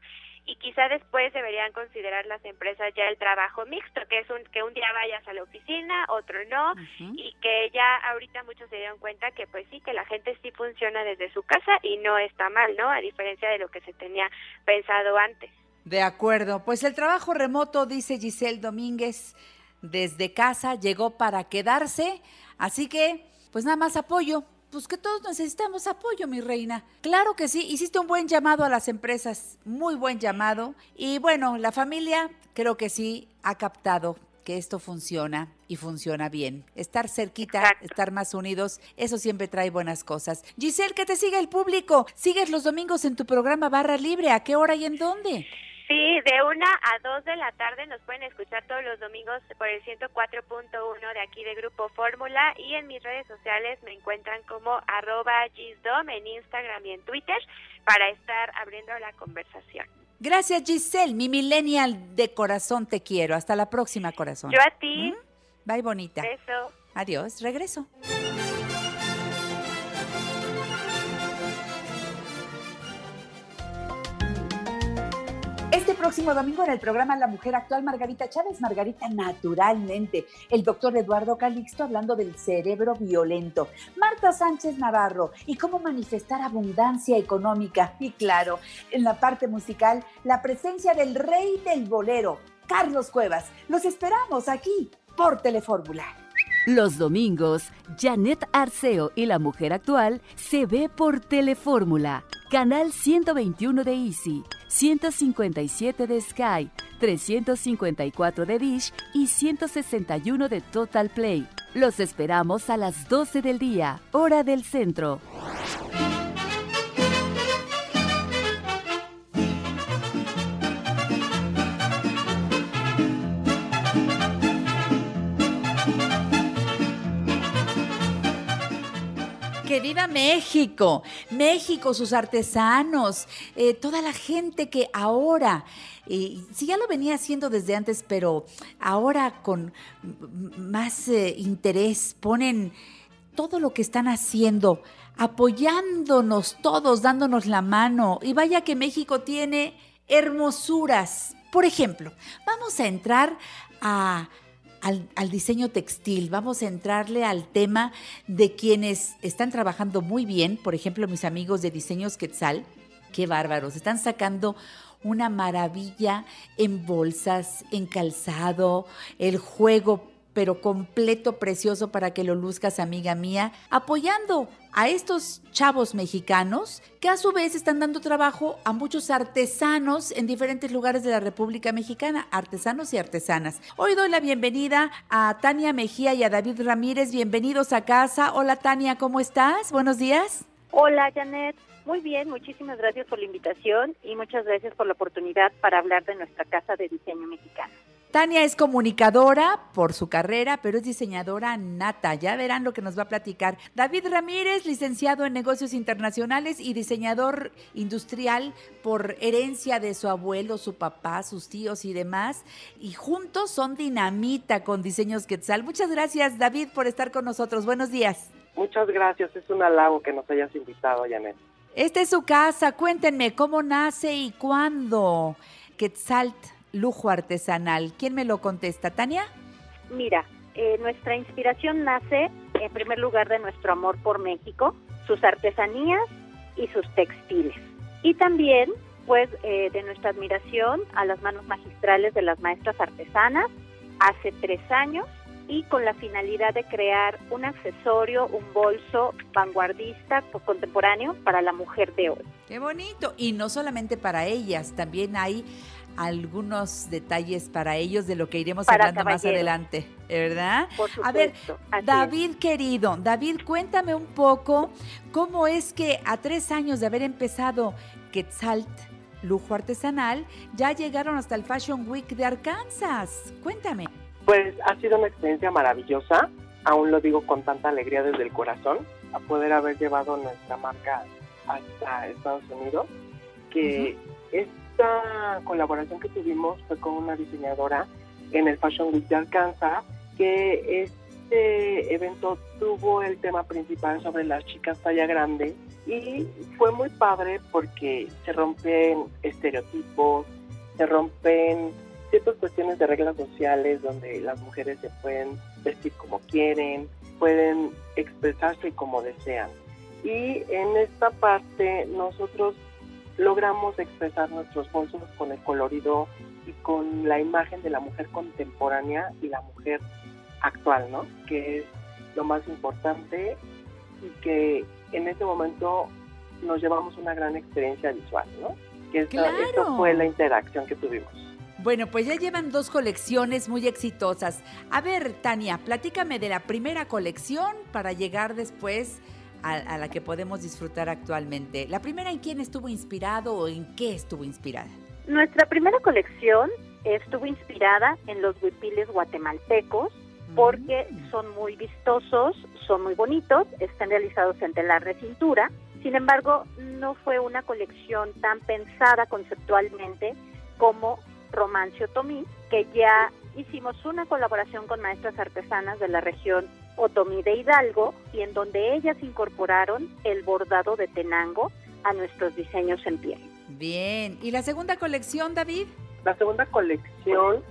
Y quizá después deberían considerar las empresas ya el trabajo mixto, que es un que un día vayas a la oficina, otro no, y que ya ahorita muchos se dieron cuenta que pues sí, que la gente sí funciona desde su casa y no está mal, ¿no? A diferencia de lo que se tenía pensado antes. De acuerdo, pues el trabajo remoto, dice Giselle Domínguez, desde casa llegó para quedarse, así que pues nada más apoyo. Pues que todos necesitamos apoyo, mi reina. Claro que sí, hiciste un buen llamado a las empresas, muy buen llamado. Y bueno, la familia creo que sí ha captado que esto funciona y funciona bien. Estar cerquita, estar más unidos, eso siempre trae buenas cosas. Giselle, que te siga el público. Sigues los domingos en tu programa Barra Libre. ¿A qué hora y en dónde? Sí, de una a dos de la tarde nos pueden escuchar todos los domingos por el 104.1 de aquí de Grupo Fórmula y en mis redes sociales me encuentran como arroba gisdom en Instagram y en Twitter para estar abriendo la conversación. Gracias, Giselle, mi millennial de corazón te quiero. Hasta la próxima, corazón. Yo a ti. Bye, bonita. Beso. Adiós, regreso. Próximo domingo en el programa La Mujer Actual, Margarita Chávez, Margarita Naturalmente, el doctor Eduardo Calixto hablando del cerebro violento, Marta Sánchez Navarro y cómo manifestar abundancia económica. Y claro, en la parte musical, la presencia del rey del bolero, Carlos Cuevas. Los esperamos aquí por Telefórmula. Los domingos, Janet Arceo y la mujer actual se ve por Telefórmula, canal 121 de Easy, 157 de Sky, 354 de Dish y 161 de Total Play. Los esperamos a las 12 del día, hora del centro. Que viva México, México, sus artesanos, eh, toda la gente que ahora, si ya lo venía haciendo desde antes, pero ahora con más eh, interés ponen todo lo que están haciendo, apoyándonos todos, dándonos la mano. Y vaya que México tiene hermosuras. Por ejemplo, vamos a entrar a al, diseño textil, vamos a entrarle al tema de quienes están trabajando muy bien, por ejemplo, mis amigos de Diseños Quetzal, qué bárbaros, están sacando una maravilla en bolsas, en calzado, el juego pero completo, precioso para que lo luzcas, amiga mía, apoyando a estos chavos mexicanos que a su vez están dando trabajo a muchos artesanos en diferentes lugares de la República Mexicana, artesanos y artesanas. Hoy doy la bienvenida a Tania Mejía y a David Ramírez, bienvenidos a casa. Hola Tania, ¿cómo estás? Buenos días. Hola Janet, muy bien, muchísimas gracias por la invitación y muchas gracias por la oportunidad para hablar de nuestra casa de diseño mexicano. Tania es comunicadora por su carrera, pero es diseñadora nata. Ya verán lo que nos va a platicar. David Ramírez, licenciado en negocios internacionales y diseñador industrial por herencia de su abuelo, su papá, sus tíos y demás. Y juntos son dinamita con diseños Quetzal. Muchas gracias, David, por estar con nosotros. Buenos días. Muchas gracias, es un halago que nos hayas invitado, Janet. Esta es su casa. Cuéntenme cómo nace y cuándo Quetzalt Lujo Artesanal. ¿Quién me lo contesta? ¿Tania? Mira, eh, nuestra inspiración nace en primer lugar de nuestro amor por México, sus artesanías y sus textiles. Y también, pues, eh, de nuestra admiración a las manos magistrales de las maestras artesanas hace tres años y con la finalidad de crear un accesorio, un bolso vanguardista co- contemporáneo para la mujer de hoy. Qué bonito. Y no solamente para ellas, también hay algunos detalles para ellos de lo que iremos Para hablando más adelante, ¿verdad? Por A ver, supuesto, así es. David querido, David, cuéntame un poco cómo es que a tres años de haber empezado Quetzalt Lujo Artesanal, ya llegaron hasta el Fashion Week de Arkansas. Cuéntame. Pues ha sido una experiencia maravillosa, aún lo digo con tanta alegría desde el corazón, a poder haber llevado nuestra marca hasta Estados Unidos, que esta colaboración que tuvimos fue con una diseñadora en el Fashion Week de Arkansas, que este evento tuvo el tema principal sobre las chicas talla grande y fue muy padre porque se rompen estereotipos, se rompen ciertas cuestiones de reglas sociales donde las mujeres se pueden vestir como quieren, pueden expresarse como desean. Y en esta parte nosotros logramos expresar nuestros bolsos con el colorido y con la imagen de la mujer contemporánea y la mujer actual, ¿no? Que es lo más importante y que en este momento nos llevamos una gran experiencia visual, ¿no? Que esta, ¡Claro! fue la interacción que tuvimos. Bueno, pues ya llevan dos colecciones muy exitosas. A ver, Tania, platícame de la primera colección para llegar después a, a la que podemos disfrutar actualmente. La primera, ¿en quién estuvo inspirado o en qué estuvo inspirada? Nuestra primera colección estuvo inspirada en los huipiles guatemaltecos porque son muy vistosos, son muy bonitos, están realizados en telar de cintura. Sin embargo, no fue una colección tan pensada conceptualmente como Romancio Otomí, que ya hicimos una colaboración con maestras artesanas de la región Otomí de Hidalgo y en donde ellas incorporaron el bordado de Tenango a nuestros diseños en piel. Bien. ¿Y la segunda colección, David? La segunda colección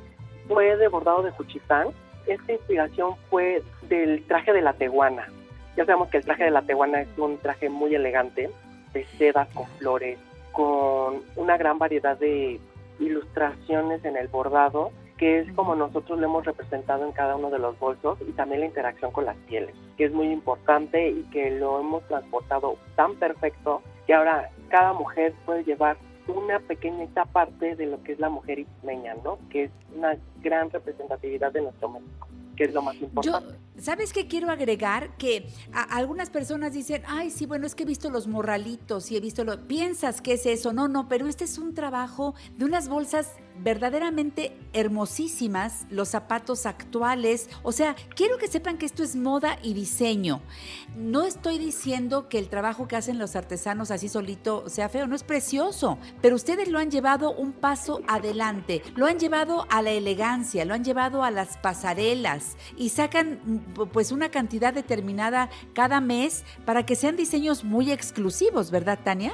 fue de bordado de Juchitán. Esta inspiración fue del traje de la teguana. Ya sabemos que el traje de la teguana es un traje muy elegante, de seda con flores, con una gran variedad de ilustraciones en el bordado, que es como nosotros lo hemos representado en cada uno de los bolsos y también la interacción con las pieles, que es muy importante y que lo hemos transportado tan perfecto que ahora cada mujer puede llevar una pequeñita parte de lo que es la mujer ismeña, ¿no? Que es una gran representatividad de nuestro México, que es lo más Yo, importante. ¿Sabes qué quiero agregar? Que algunas personas dicen, ay, sí, bueno, es que he visto los morralitos y he visto lo... Piensas que es eso, no, no, pero este es un trabajo de unas bolsas verdaderamente hermosísimas, los zapatos actuales. O sea, quiero que sepan que esto es moda y diseño. No estoy diciendo que el trabajo que hacen los artesanos así solito sea feo, no es precioso, pero ustedes lo han llevado un paso adelante, lo han llevado a la elegancia, lo han llevado a las pasarelas y sacan pues una cantidad determinada cada mes para que sean diseños muy exclusivos, ¿verdad, Tania?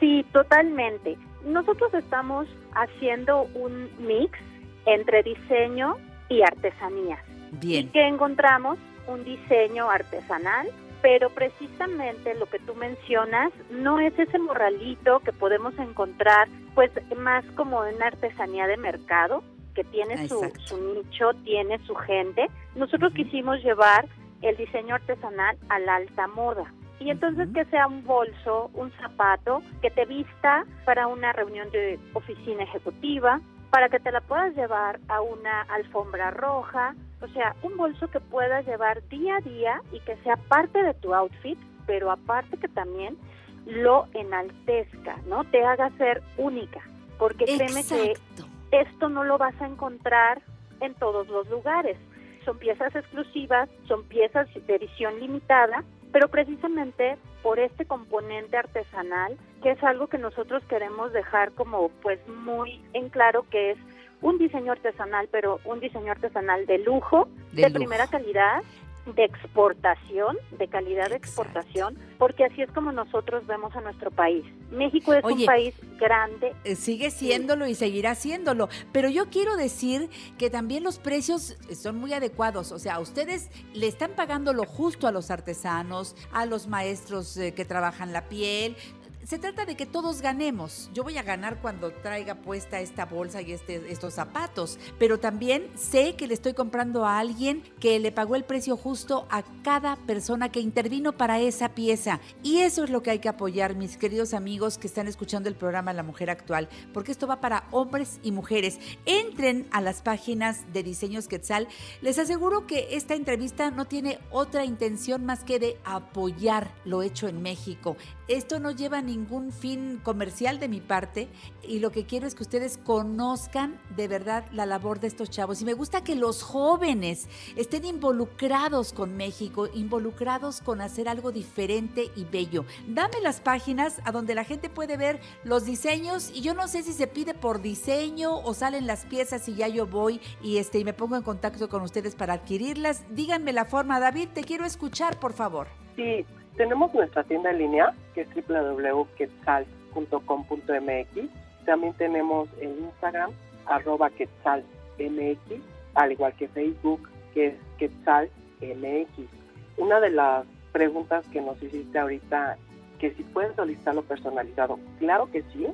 Sí, totalmente. Nosotros estamos haciendo un mix entre diseño y artesanía. Bien. que encontramos un diseño artesanal, pero precisamente lo que tú mencionas no es ese morralito que podemos encontrar pues más como en artesanía de mercado, que tiene su, Exacto. su nicho, tiene su gente. Nosotros quisimos llevar el diseño artesanal a la alta moda. Y entonces que sea un bolso, un zapato, que te vista para una reunión de oficina ejecutiva, para que te la puedas llevar a una alfombra roja, o sea, un bolso que puedas llevar día a día y que sea parte de tu outfit, pero aparte que también lo enaltezca, ¿no? Te haga ser única, porque créeme que esto no lo vas a encontrar en todos los lugares. Son piezas exclusivas, son piezas de edición limitada, pero precisamente por este componente artesanal, que es algo que nosotros queremos dejar como pues muy en claro que es un diseño artesanal, pero un diseño artesanal de lujo, De de, lujo. primera calidad, de exportación, de calidad de exportación, porque así es como nosotros vemos a nuestro país. México es Oye, un país grande, Eh, Sigue siéndolo y seguirá siéndolo. Pero yo quiero decir que también los precios son muy adecuados. O sea, a ustedes le están pagando lo justo a los artesanos, a los maestros eh, que trabajan la piel. Se trata de que todos ganemos. Yo voy a ganar cuando traiga puesta esta bolsa y este, estos zapatos, pero también sé que le estoy comprando a alguien que le pagó el precio justo a cada persona que intervino para esa pieza. Y eso es lo que hay que apoyar, mis queridos amigos que están escuchando el programa La Mujer Actual, porque esto va para hombres y mujeres. Entren a las páginas de Diseños Quetzal. Les aseguro que esta entrevista no tiene otra intención más que de apoyar lo hecho en México. Esto no lleva ningún fin comercial de mi parte y lo que quiero es que ustedes conozcan de verdad la labor de estos chavos. Y me gusta que los jóvenes estén involucrados con México, involucrados con hacer algo diferente y bello. Dame las páginas a donde la gente puede ver los diseños y yo no sé si se pide por diseño o salen las piezas y ya yo voy y este y me pongo en contacto con ustedes para adquirirlas. Díganme la forma, David, te quiero escuchar, por favor. Sí, tenemos nuestra tienda en línea, que es www.quetzal.com.mx. también tenemos el Instagram, arroba quetzalmx, al igual que Facebook, que es quetzalmx. Una de las preguntas que nos hiciste ahorita, que si pueden solicitarlo personalizado, claro que sí,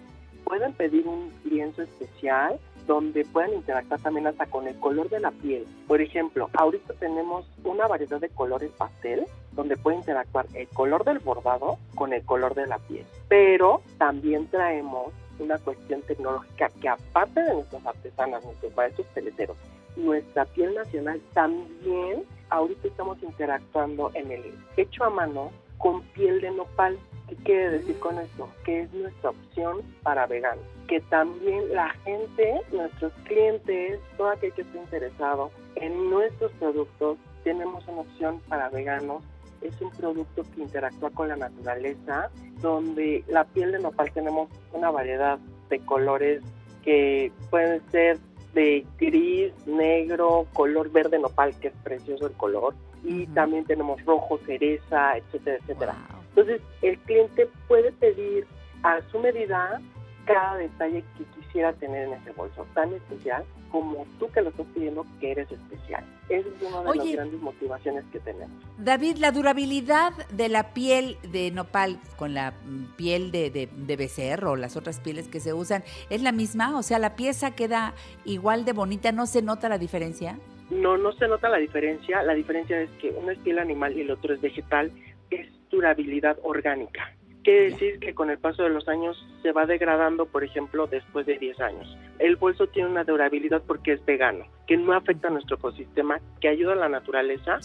pueden pedir un lienzo especial donde pueden interactuar también hasta con el color de la piel. Por ejemplo, ahorita tenemos una variedad de colores pastel donde puede interactuar el color del bordado con el color de la piel. Pero también traemos una cuestión tecnológica que aparte de nuestras artesanas, nuestros maestros peleteros, nuestra piel nacional también ahorita estamos interactuando en el hecho a mano con piel de nopal. ¿Qué quiere decir con esto? Que es nuestra opción para veganos. Que también la gente, nuestros clientes, todo aquel que esté interesado en nuestros productos, tenemos una opción para veganos. Es un producto que interactúa con la naturaleza, donde la piel de nopal tenemos una variedad de colores que pueden ser de gris, negro, color verde nopal, que es precioso el color, y también tenemos rojo, cereza, etcétera, etcétera. Entonces, el cliente puede pedir a su medida cada detalle que quisiera tener en ese bolso, tan especial como tú que lo estás pidiendo que eres especial. Esa es una de las grandes motivaciones que tenemos. David, la durabilidad de la piel de nopal con la piel de, de, de becerro o las otras pieles que se usan, ¿es la misma? O sea, la pieza queda igual de bonita, ¿no se nota la diferencia? No, no se nota la diferencia. La diferencia es que uno es piel animal y el otro es vegetal. Es durabilidad orgánica. Quiere decir que con el paso de los años se va degradando, por ejemplo, después de 10 años. El bolso tiene una durabilidad porque es vegano, que no afecta a nuestro ecosistema, que ayuda a la naturaleza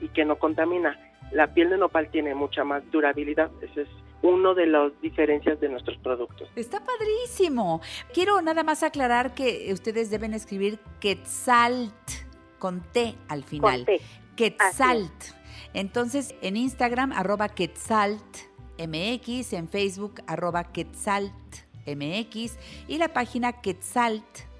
y que no contamina. La piel de nopal tiene mucha más durabilidad. Ese es uno de las diferencias de nuestros productos. Está padrísimo. Quiero nada más aclarar que ustedes deben escribir Quetzalt con T al final. T. Quetzalt. Entonces, en Instagram, arroba Quetzalt MX, en Facebook, arroba Quetzalt MX y la página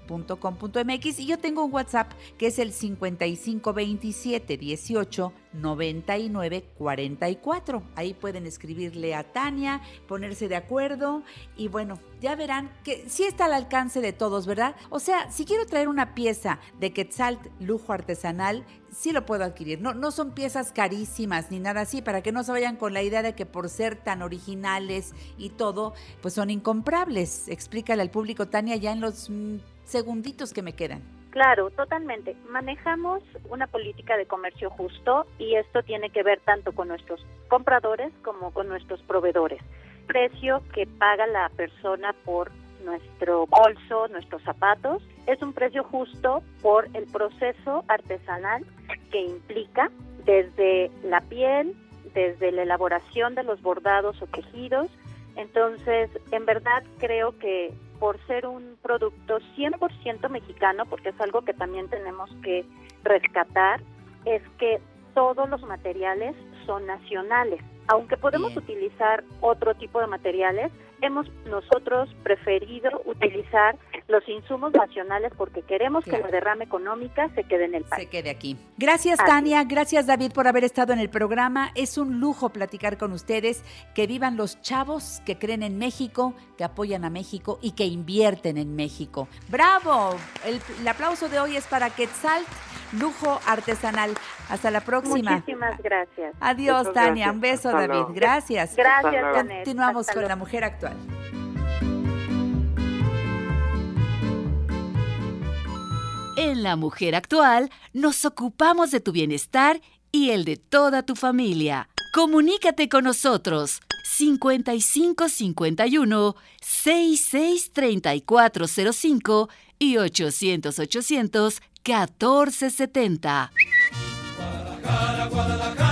quetzalt.com.mx y yo tengo un WhatsApp que es el 5527 18 99 44. Ahí pueden escribirle a Tania, ponerse de acuerdo y bueno, ya verán que sí está al alcance de todos, ¿verdad? O sea, si quiero traer una pieza de Quetzalt lujo artesanal, sí lo puedo adquirir. No, no son piezas carísimas ni nada así, para que no se vayan con la idea de que por ser tan originales y todo, pues son incomprables. Explícale al público, Tania, ya en los mm, segunditos que me quedan. Claro, totalmente. Manejamos una política de comercio justo y esto tiene que ver tanto con nuestros compradores como con nuestros proveedores. Precio que paga la persona por nuestro bolso, nuestros zapatos, es un precio justo por el proceso artesanal que implica desde la piel, desde la elaboración de los bordados o tejidos. Entonces, en verdad creo que por ser un producto 100% mexicano, porque es algo que también tenemos que rescatar, es que todos los materiales son nacionales. Aunque podemos utilizar otro tipo de materiales, hemos nosotros preferido utilizar los insumos nacionales porque queremos que la derrama económica se quede en el país. Se quede aquí. Gracias, Así Tania. Gracias, David, por haber estado en el programa. Es un lujo platicar con ustedes. Que vivan los chavos que creen en México, que apoyan a México y que invierten en México. ¡Bravo! El, el aplauso de hoy es para Quetzalt, lujo artesanal. Hasta la próxima. Muchísimas gracias. Adiós, Muchas Tania. gracias. Un beso, Hasta David. luego. Gracias. Gracias. Continuamos Hasta con luego. la mujer actual. En La Mujer Actual nos ocupamos de tu bienestar y el de toda tu familia. Comunícate con nosotros 5551 66 3405 y 800 800 1470. Guadalajara,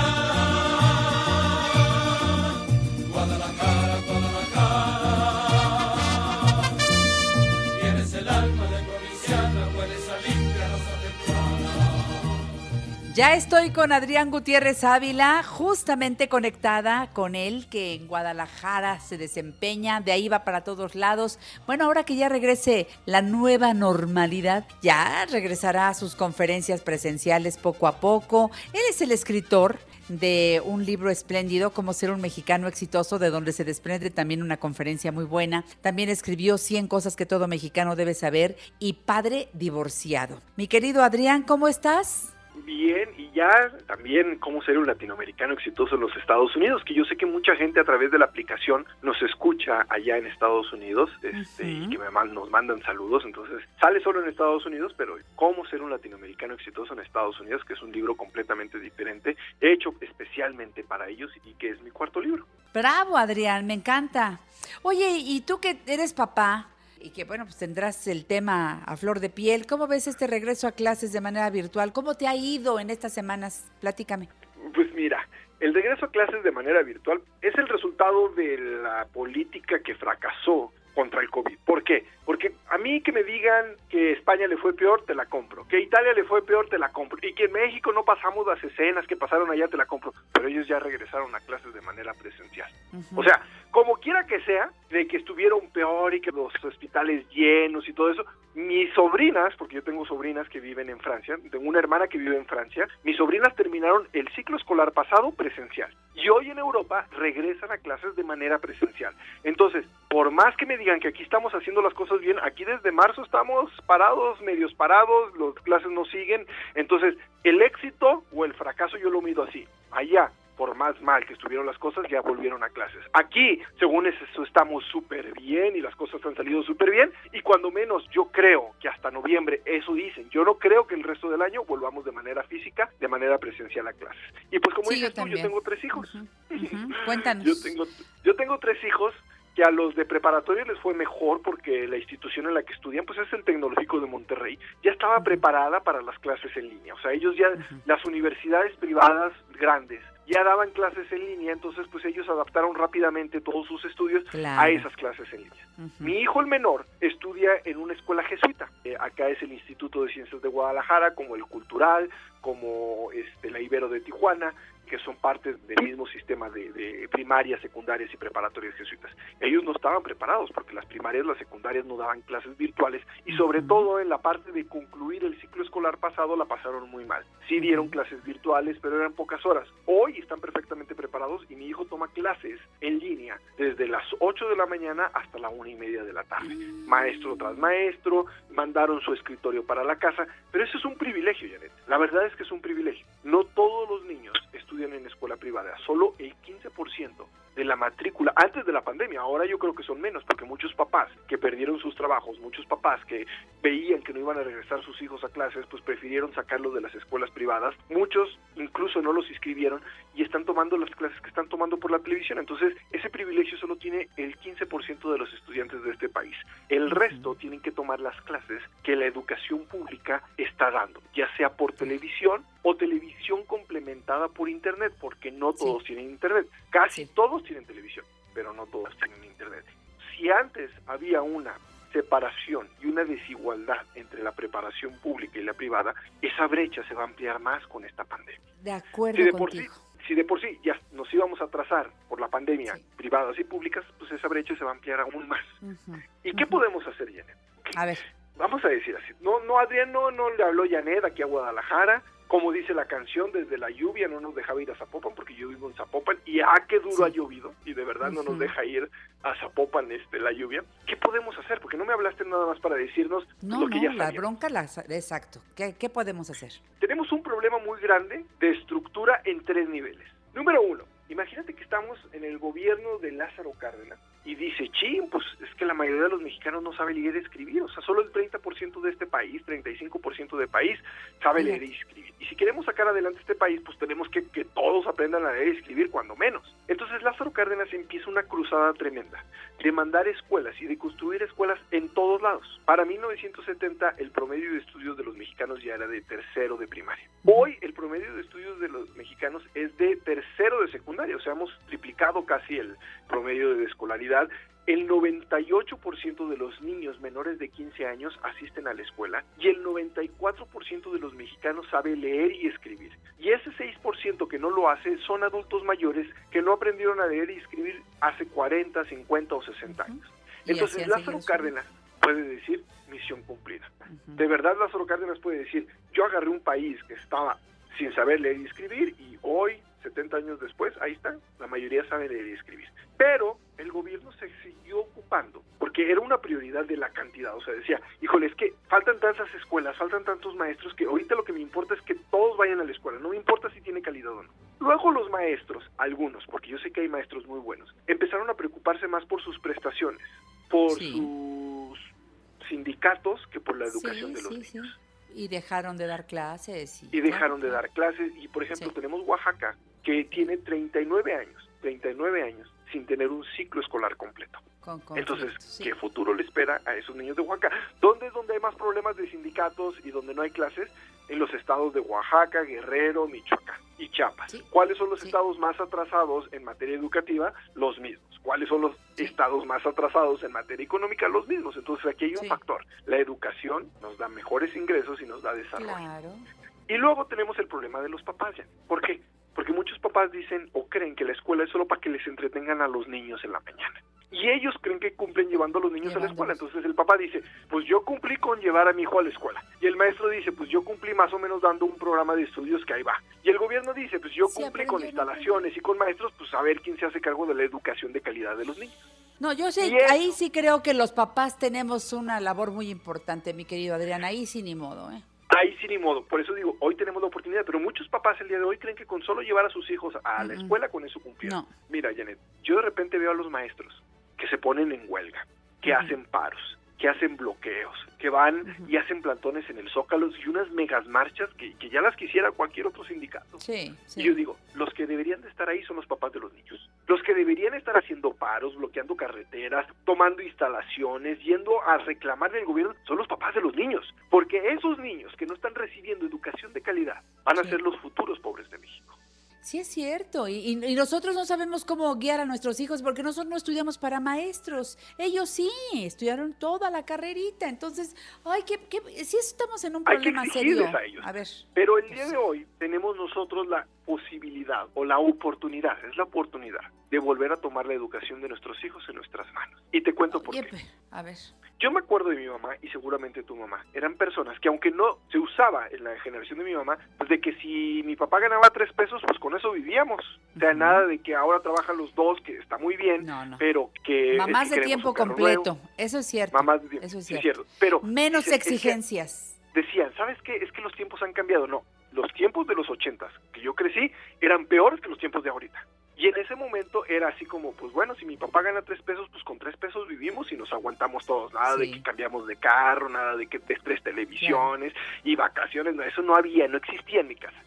Ya estoy con Adrián Gutiérrez Ávila, justamente conectada con él, que en Guadalajara se desempeña, de ahí va para todos lados. Bueno, ahora que ya regrese la nueva normalidad, ya regresará a sus conferencias presenciales poco a poco. Él es el escritor, de un libro espléndido, Cómo ser un mexicano exitoso, de donde se desprende también una conferencia muy buena. También escribió 100 cosas que todo mexicano debe saber y Padre divorciado. Mi querido Adrián, ¿cómo estás? Bien y ya también cómo ser un latinoamericano exitoso en los Estados Unidos, que yo sé que mucha gente a través de la aplicación nos escucha allá en Estados Unidos este, y que me nos mandan saludos, entonces sale solo en Estados Unidos, pero cómo ser un latinoamericano exitoso en Estados Unidos, que es un libro completamente diferente, hecho especialmente para ellos y que es mi cuarto libro. Bravo, Adrián, me encanta. Oye, y tú que eres papá y que, bueno, pues tendrás el tema a flor de piel, ¿cómo ves este regreso a clases de manera virtual? ¿Cómo te ha ido en estas semanas? Platícame. Pues mira, el regreso a clases de manera virtual es el resultado de la política que fracasó contra el COVID. ¿Por qué? Porque a mí que me digan que España le fue peor, te la compro. Que Italia le fue peor, te la compro. Y que en México no pasamos las escenas que pasaron allá, te la compro. Pero ellos ya regresaron a clases de manera presencial. O sea, como quiera que sea, de que estuvieron peor y que los hospitales llenos y todo eso, mis sobrinas, porque yo tengo sobrinas que viven en Francia, tengo una hermana que vive en Francia, mis sobrinas terminaron el ciclo escolar pasado presencial y hoy en Europa regresan a clases de manera presencial. Entonces, por más que me digan que aquí estamos haciendo las cosas bien, aquí desde marzo estamos parados, medios parados, las clases no siguen, entonces el éxito o el fracaso yo lo mido así. Allá por más mal que estuvieron las cosas, ya volvieron a clases. Aquí, según eso, estamos súper bien y las cosas han salido súper bien y cuando menos yo creo que hasta noviembre, eso dicen, yo no creo que el resto del año volvamos de manera física, de manera presencial a clases. Y pues como Sí, yo dices tú, yo también. tengo tres hijos. Cuéntanos. Yo tengo, yo tengo tres hijos que a los de preparatoria les fue mejor porque la institución en la que estudian pues es el Tecnológico de Monterrey, ya estaba preparada para las clases en línea, o sea, ellos ya, las universidades privadas grandes ya daban clases en línea, entonces pues ellos adaptaron rápidamente todos sus estudios Claro. a esas clases en línea. Mi hijo el menor estudia en una escuela jesuita. Eh, acá es el Instituto de Ciencias de Guadalajara, como el Cultural, como este, la Ibero de Tijuana, que son partes del mismo sistema de, de primarias, secundarias y preparatorias jesuitas. Ellos no estaban preparados porque las primarias, las secundarias no daban clases virtuales y sobre todo en la parte de concluir el ciclo escolar pasado la pasaron muy mal. Sí dieron clases virtuales, pero eran pocas horas. Hoy están perfectamente preparados y mi hijo toma clases en línea desde las 8 de la mañana hasta la una y media de la tarde. Maestro tras maestro, mandaron su escritorio para la casa, pero eso es un privilegio, Janet. La verdad es que es un privilegio. No todos los niños estudian en escuela privada, solo el 15% de la matrícula antes de la pandemia. Ahora yo creo que son menos porque muchos papás que perdieron sus trabajos, muchos papás que veían que no iban a regresar sus hijos a clases, pues prefirieron sacarlos de las escuelas privadas. Muchos incluso no los inscribieron y están tomando las clases que están tomando por la televisión. Entonces, ese privilegio solo tiene el 15% de los estudiantes de este país. El resto tienen que tomar las clases que la educación pública está dando, ya sea por televisión o televisión complementada por internet, porque no todos tienen internet. Casi todos tienen televisión, pero no todos tienen internet. Si antes había una separación y una desigualdad entre la preparación pública y la privada, esa brecha se va a ampliar más con esta pandemia. De acuerdo Si de, por sí, si de por sí ya nos íbamos a atrasar por la pandemia, privadas y públicas, pues esa brecha se va a ampliar aún más. ¿Y qué podemos hacer, Janet? A ver. Vamos a decir así. No, no, Adrián no, no le habló Janet aquí a Guadalajara. Como dice la canción, desde la lluvia no nos dejaba ir a Zapopan porque yo vivo en Zapopan y ah, qué duro ha llovido y de verdad no nos deja ir a Zapopan este, la lluvia. ¿Qué podemos hacer? Porque no me hablaste nada más para decirnos No, lo que no, ya la sabíamos. bronca, la, exacto. ¿Qué, ¿Qué podemos hacer? Tenemos un problema muy grande de estructura en tres niveles. Número uno, imagínate que estamos en el gobierno de Lázaro Cárdenas y dice, ching, pues es que la mayoría de los mexicanos no sabe leer y escribir, o sea, solo el 30% de este país, 35% de país sabe leer y escribir. Y si queremos sacar adelante este país, pues tenemos que que todos aprendan a leer y escribir, cuando menos. Entonces Lázaro Cárdenas empieza una cruzada tremenda de mandar escuelas y de construir escuelas en todos lados. Para 1970 el promedio de estudios de los mexicanos ya era de tercero de primaria. Hoy el promedio de estudios de los mexicanos es de tercero de secundaria, o sea, hemos triplicado casi el promedio de escolaridad. El 98% de los niños menores de 15 años asisten a la escuela y el 94% de los mexicanos sabe leer y escribir. Y ese 6% que no lo hace son adultos mayores que no aprendieron a leer y escribir hace 40, 50 o 60 años. Entonces Lázaro Cárdenas puede decir misión cumplida. De verdad Lázaro Cárdenas puede decir, yo agarré un país que estaba sin saber leer y escribir y hoy 70 años después, ahí está, la mayoría sabe leer y escribir. Pero el gobierno se siguió ocupando, porque era una prioridad de la cantidad, o sea, decía, híjole, es que faltan tantas escuelas, faltan tantos maestros, que ahorita lo que me importa es que todos vayan a la escuela, no me importa si tiene calidad o no. Luego los maestros, algunos, porque yo sé que hay maestros muy buenos, empezaron a preocuparse más por sus prestaciones, por sus sindicatos que por la educación de los sí, sí. Y dejaron de dar clases. y dejaron de dar clases. Y por ejemplo, tenemos Oaxaca, que tiene 39 años, 39 años sin tener un ciclo escolar completo. Con Entonces, sí. ¿qué futuro le espera a esos niños de Oaxaca? ¿Dónde es donde hay más problemas de sindicatos y donde no hay clases? En los estados de Oaxaca, Guerrero, Michoacán y Chiapas. ¿Cuáles son los estados más atrasados en materia educativa? Los mismos. ¿Cuáles son los estados más atrasados en materia económica? Los mismos. Entonces aquí hay un factor. La educación nos da mejores ingresos y nos da desarrollo. Claro. Y luego tenemos el problema de los papás ya. ¿Por qué? Porque muchos papás dicen o creen que la escuela es solo para que les entretengan a los niños en la mañana. Y ellos creen que cumplen llevando a los niños a la escuela. Entonces el papá dice, pues yo cumplí con llevar a mi hijo a la escuela. Y el maestro dice, pues yo cumplí más o menos dando un programa de estudios que ahí va. Y el gobierno dice, pues yo cumplí con instalaciones y con maestros, pues a ver quién se hace cargo de la educación de calidad de los niños. No, yo sé, eso- ahí sí creo que los papás tenemos una labor muy importante, mi querido Adrián. Ahí sí ni modo, ¿eh? Ahí sí ni modo. Por eso digo, hoy tenemos la oportunidad, pero muchos papás el día de hoy creen que con solo llevar a sus hijos a la escuela con eso cumplieron. No. Mira, Janet, yo de repente veo a los maestros que se ponen en huelga, que hacen paros, que hacen bloqueos, que van y hacen plantones en el Zócalo y unas megas marchas que, que ya las quisiera cualquier otro sindicato. Sí, Y yo digo, los que deberían de estar ahí son los papás de los niños. Los que deberían estar haciendo paros, bloqueando carreteras, tomando instalaciones, yendo a reclamarle al gobierno, son los papás de los niños. Porque esos niños que no están recibiendo educación de calidad van a ser los futuros pobres de México. Sí es cierto, y, y- nosotros no sabemos cómo guiar a nuestros hijos porque nosotros no estudiamos para maestros. Ellos sí, estudiaron toda la carrerita. Entonces, ay, que, que sí estamos en un Hay que problema exigirles serio. a ellos. A ver, Pero el día de hoy tenemos nosotros la posibilidad o la oportunidad, es la oportunidad de volver a tomar la educación de nuestros hijos en nuestras manos. Y te cuento por oye, qué. pe- a ver. Yo me acuerdo de mi mamá y seguramente tu mamá. Eran personas que aunque no se usaba en la generación de mi mamá, pues de que si mi papá ganaba tres pesos, pues con eso vivíamos. O sea, nada de que ahora trabajan los dos, que está muy bien, pero que... Mamás de tiempo completo, nuevo. eso es cierto. Mamás de tiempo, Eso es cierto. Pero Menos dicen, es que exigencias. decían, ¿sabes qué? Es que los tiempos han cambiado. No, los tiempos de los ochentas, que yo crecí, eran peores que los tiempos de ahorita. Y en ese momento era así como, pues bueno, si mi papá gana tres pesos, pues con tres pesos vivimos y nos aguantamos todos. Nada de que cambiamos de carro, nada de que te tres televisiones y vacaciones. No, eso no había, no existía en mi casa.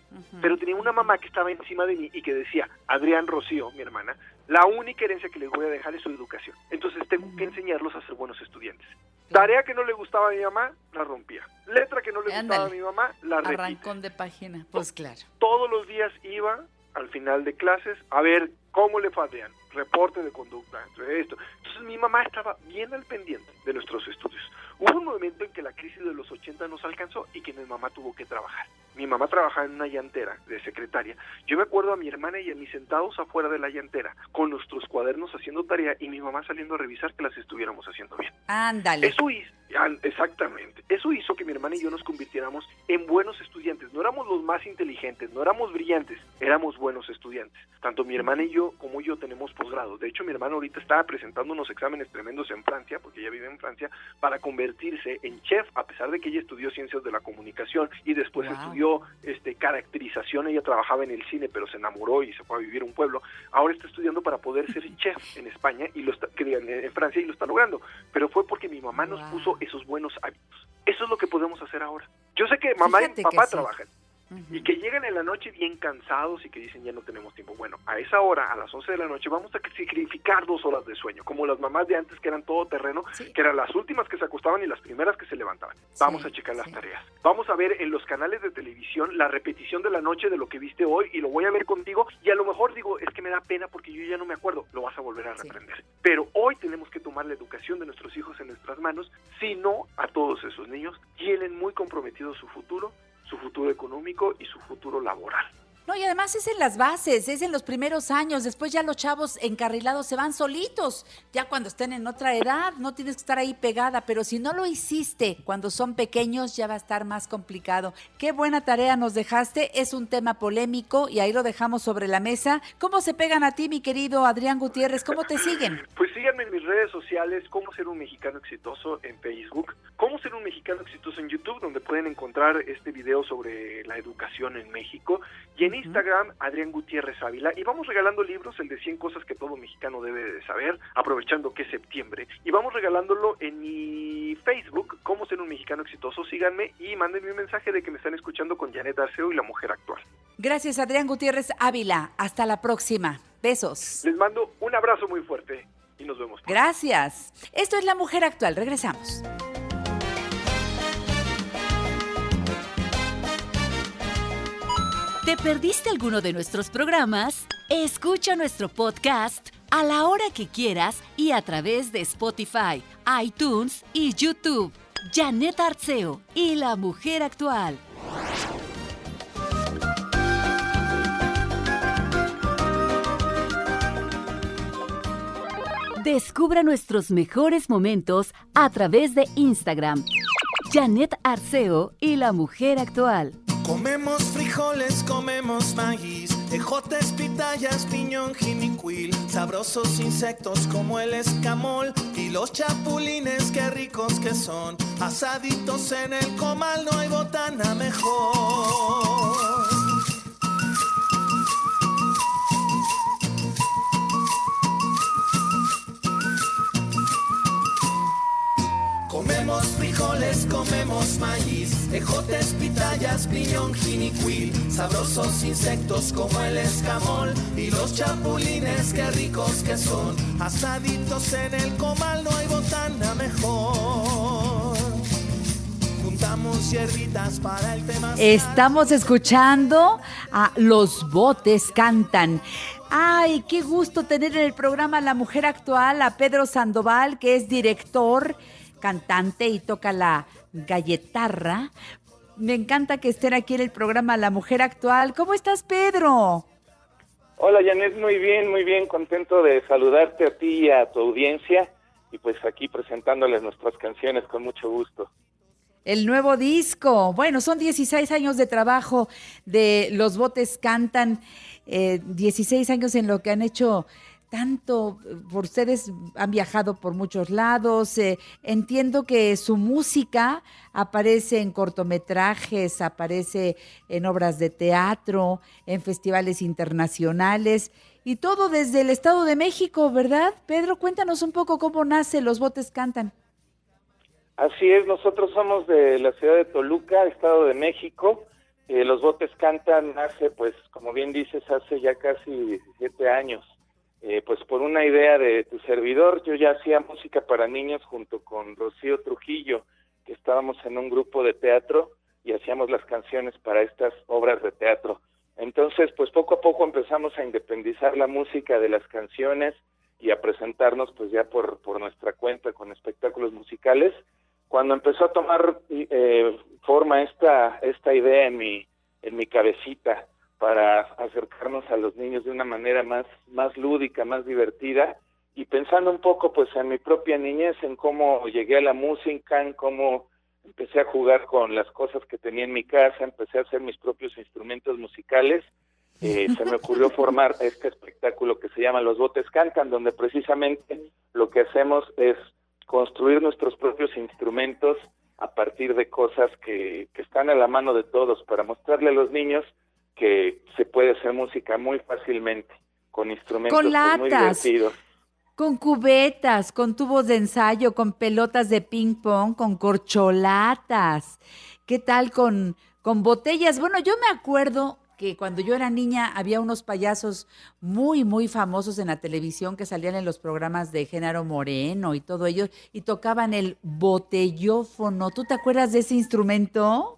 Pero tenía una mamá que estaba encima de mí y que decía, Adrián Rocío, mi hermana, la única herencia que les voy a dejar es su educación. Entonces tengo que enseñarlos a ser buenos estudiantes. Tarea que no le gustaba a mi mamá, la rompía. Letra que no le gustaba a mi mamá, la repite. Arrancón de página. Pues claro. Todos los días iba al final de clases a ver cómo le Adrián, reporte de conducta, entre esto. Entonces mi mamá estaba bien al pendiente de nuestros estudios. Hubo un momento en que la crisis de los 80 nos alcanzó y que mi mamá tuvo que trabajar. Mi mamá trabajaba en una llantera de secretaria. Yo me acuerdo a mi hermana y a mí sentados afuera de la llantera con nuestros cuadernos haciendo tarea y mi mamá saliendo a revisar que las estuviéramos haciendo bien. Ándale. Eso hizo, exactamente, eso hizo que mi hermana y yo nos convirtiéramos en buenos estudiantes. No éramos los más inteligentes, no éramos brillantes, éramos buenos estudiantes. Tanto mi hermana y yo como yo tenemos posgrado. De hecho, mi hermana ahorita está presentando unos exámenes tremendos en Francia, porque ella vive en Francia, para convertirse en chef, a pesar de que ella estudió ciencias de la comunicación y después Wow. estudió este, caracterización. Ella trabajaba en el cine, pero se enamoró y se fue a vivir a un pueblo. Ahora está estudiando para poder ser chef en España y lo está, en Francia y lo está logrando. Pero fue porque mi mamá nos puso esos buenos hábitos. Eso es lo que podemos hacer ahora. Yo sé que mamá Fíjate y papá sí. Y que llegan en la noche bien cansados y que dicen ya no tenemos tiempo. Bueno, a esa hora, a las 11 de la noche, vamos a sacrificar dos horas de sueño, como las mamás de antes que eran todo terreno, que eran las últimas que se acostaban y las primeras que se levantaban. Vamos a checar las tareas. Vamos a ver en los canales de televisión la repetición de la noche de lo que viste hoy y lo voy a ver contigo y a lo mejor digo, es que me da pena porque yo ya no me acuerdo, lo vas a volver a reprender. Pero hoy tenemos que tomar la educación de nuestros hijos en nuestras manos, si no a todos esos niños tienen muy comprometido su futuro su futuro económico y su futuro laboral. No, y además es en las bases, es en los primeros años, después ya los chavos encarrilados se van solitos, ya cuando estén en otra edad, no tienes que estar ahí pegada, pero si no lo hiciste cuando son pequeños ya va a estar más complicado. Qué buena tarea nos dejaste, es un tema polémico y ahí lo dejamos sobre la mesa. ¿Cómo se pegan a ti, mi querido Adrián Gutiérrez? ¿Cómo te siguen? Pues síganme en mis redes sociales, cómo ser un mexicano exitoso en Facebook, cómo ser un mexicano exitoso en YouTube, donde pueden encontrar este video sobre la educación en México, y en Instagram, Adrián Gutiérrez Ávila, y vamos regalando libros, el de 100 cosas que todo mexicano debe de saber, aprovechando que es septiembre, y vamos regalándolo en mi Facebook, cómo ser un mexicano exitoso, síganme y mándenme un mensaje de que me están escuchando con Janet Arceo y la mujer actual. Gracias, Adrián Gutiérrez Ávila. Hasta la próxima. Besos. Les mando un abrazo muy fuerte y nos vemos. Gracias. Esto es La Mujer Actual. Regresamos. ¿Te perdiste alguno de nuestros programas? Escucha nuestro podcast a la hora que quieras y a través de Spotify, iTunes y YouTube. Janet Arceo y la mujer actual. Descubra nuestros mejores momentos a través de Instagram. Janet Arceo y la mujer actual. Comemos frijoles, comemos maíz, ejotes, pitayas, piñón, jinicuil, sabrosos insectos como el escamol y los chapulines, qué ricos que son, asaditos en el comal, no hay botana mejor. Comemos frijoles, comemos maíz, ejotes, pitayas, piñón, jinicuil, sabrosos insectos como el escamol y los chapulines, qué ricos que son, asaditos en el comal, no hay botana mejor. Juntamos hierbitas para el tema. Estamos escuchando a Los Botes Cantan. Ay, qué gusto tener en el programa La Mujer Actual a Pedro Sandoval, que es director, cantante y toca la galletarra. Me encanta que estén aquí en el programa La Mujer Actual. ¿Cómo estás, Pedro? Hola Janet, muy bien, muy bien, contento de saludarte a ti y a tu audiencia y pues aquí presentándoles nuestras canciones con mucho gusto. El nuevo disco. Bueno, son 16 años de trabajo de Los Botes Cantan, eh, 16 años en lo que han hecho tanto por ustedes han viajado por muchos lados. eh, entiendo que su música aparece en cortometrajes, aparece en obras de teatro, en festivales internacionales y todo desde el Estado de México, ¿verdad? Pedro, cuéntanos un poco cómo nace Los Botes Cantan. Así es, nosotros somos de la ciudad de Toluca, Estado de México. Eh, los botes cantan hace, pues, como bien dices, hace ya casi 17 años. Eh, pues por una idea de tu servidor, yo ya hacía música para niños junto con Rocío Trujillo, que estábamos en un grupo de teatro y hacíamos las canciones para estas obras de teatro. Entonces, pues poco a poco empezamos a independizar la música de las canciones y a presentarnos pues ya por, por nuestra cuenta con espectáculos musicales. Cuando empezó a tomar eh, forma esta, esta idea en mi, en mi cabecita para acercarnos a los niños de una manera más, más lúdica, más divertida, y pensando un poco pues en mi propia niñez, en cómo llegué a la música, en cómo empecé a jugar con las cosas que tenía en mi casa, empecé a hacer mis propios instrumentos musicales, eh, se me ocurrió formar este espectáculo que se llama Los Botes Cantan, donde precisamente lo que hacemos es construir nuestros propios instrumentos a partir de cosas que, que están a la mano de todos para mostrarle a los niños que se puede hacer música muy fácilmente con instrumentos Con muy divertidos. Con cubetas, con tubos de ensayo, con pelotas de ping pong, con corcholatas. ¿Qué tal con, con botellas? Bueno, yo me acuerdo que cuando yo era niña había unos payasos muy, muy famosos en la televisión que salían en los programas de Género Moreno y todo ello y tocaban el botellófono. ¿Tú te acuerdas de ese instrumento,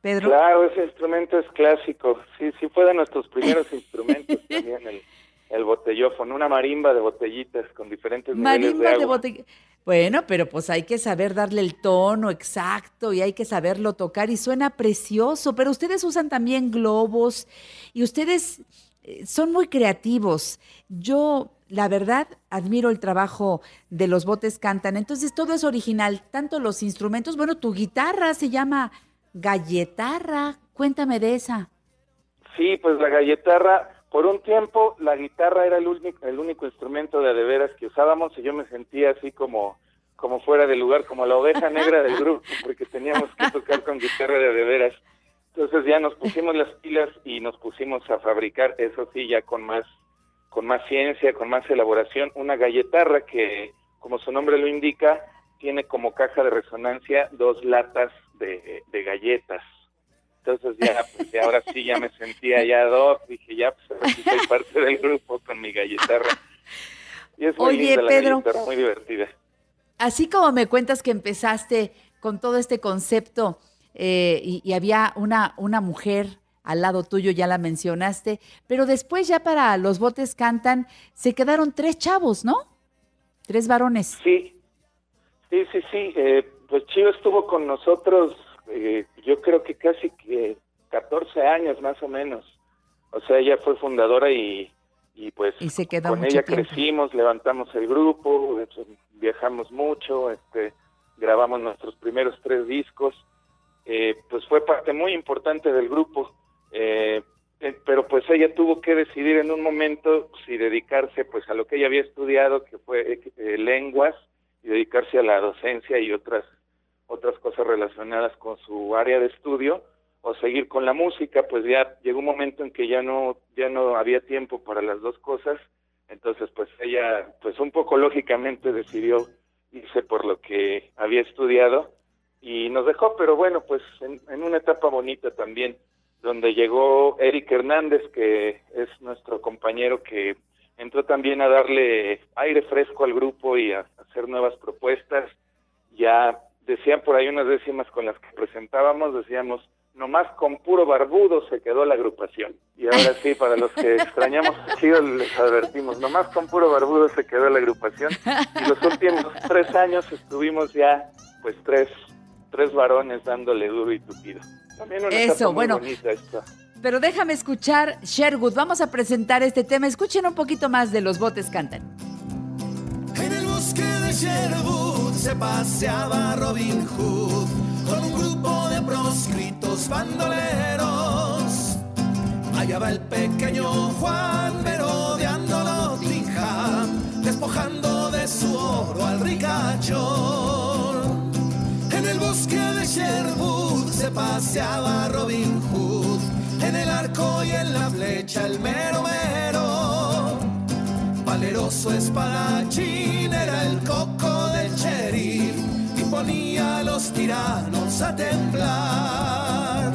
Pedro? Claro, ese instrumento es clásico. Sí, sí fue de nuestros primeros instrumentos también. El, el botellófono, una marimba de botellitas con diferentes niveles de Marimba agua. de botella. Bueno, pero pues hay que saber darle el tono exacto y hay que saberlo tocar y suena precioso, pero ustedes usan también globos y ustedes eh, son muy creativos. Yo, la verdad, admiro el trabajo de los botes cantan. Entonces todo es original, tanto los instrumentos, bueno, tu guitarra se llama galletarra. Cuéntame de esa. Sí, pues la galletarra, por un tiempo la guitarra era el único, el único instrumento de a de veras que usábamos y yo me sentía así como, como fuera de lugar, como la oveja negra del grupo, porque teníamos que tocar con guitarra de a de veras. Entonces ya nos pusimos las pilas y nos pusimos a fabricar, eso sí, ya con más, con más ciencia, con más elaboración, una galletarra que, como su nombre lo indica, tiene como caja de resonancia dos latas de, de galletas. Entonces ya, pues, ya ahora sí ya me sentía ya doc, dije ya, pues ahora sí soy parte del grupo con mi galletarra. Y es muy Oye, linda Pedro. muy divertida. Así como me cuentas que empezaste con todo este concepto eh, y, y había una, una mujer al lado tuyo, ya la mencionaste, pero después ya para los botes cantan, se quedaron tres chavos, ¿no? Tres varones. Sí, sí, sí, sí. eh, pues Chío estuvo con nosotros, eh, yo creo que casi que 14 años más o menos. O sea, ella fue fundadora y, y pues Y se quedó con ella tiempo. crecimos, levantamos el grupo, este, viajamos mucho, este, grabamos nuestros primeros tres discos. Eh, pues fue parte muy importante del grupo. Eh, eh, pero pues ella tuvo que decidir en un momento si dedicarse pues a lo que ella había estudiado, que fue eh, lenguas, y dedicarse a la docencia y otras otras cosas relacionadas con su área de estudio o seguir con la música, pues ya llegó un momento en que ya no ya no había tiempo para las dos cosas, entonces pues ella pues un poco lógicamente decidió irse por lo que había estudiado y nos dejó, pero bueno, pues en, en una etapa bonita también, donde llegó Eric Hernández, que es nuestro compañero que entró también a darle aire fresco al grupo y a hacer nuevas propuestas. Ya decían por ahí unas décimas con las que presentábamos, decíamos, nomás con puro barbudo se quedó la agrupación. Y ahora sí, para los que extrañamos a Chido, les advertimos, nomás con puro barbudo se quedó la agrupación. Y los últimos tres años estuvimos ya, pues tres, tres varones dándole duro y tupido. También una Eso, muy bueno. bonita esta. Pero déjame escuchar Sherwood. Vamos a presentar este tema. Escuchen un poquito más de los botes cantan. En el bosque de Sherwood se paseaba Robin Hood con un grupo de proscritos bandoleros. Allá va el pequeño Juan merodeando Nottingham, despojando de su oro al ricachón. En el bosque de Sherwood se paseaba Robin Hood, en el arco y en la flecha el mero mero. Valeroso espadachín era el coco del sheriff y ponía a los tiranos a temblar.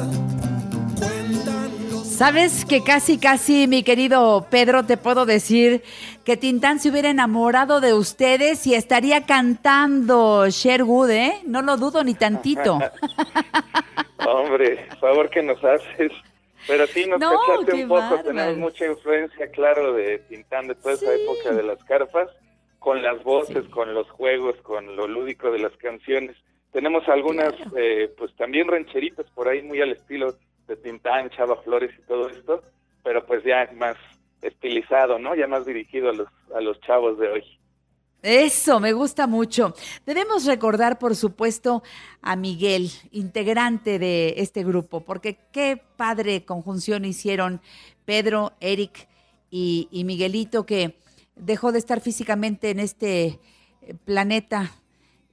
Los Sabes que casi, casi, mi querido Pedro, te puedo decir que Tintán se hubiera enamorado de ustedes y estaría cantando Sherwood, ¿eh? No lo dudo ni tantito. Hombre, favor que nos haces. Pero sí, nos No, un poco, bárbaro. tenemos mucha influencia, claro, de Tintán, de toda esa época de las carpas, con las voces, con los juegos, con lo lúdico de las canciones. Tenemos algunas, eh, pues también rancheritas por ahí, muy al estilo de Tintán, Chava Flores y todo esto, pero pues ya más estilizado, ¿no? Ya más dirigido a los, a los chavos de hoy. Eso, me gusta mucho. Debemos recordar, por supuesto, a Miguel, integrante de este grupo, porque qué padre conjunción hicieron Pedro, Eric y, Miguelito, que dejó de estar físicamente en este eh, planeta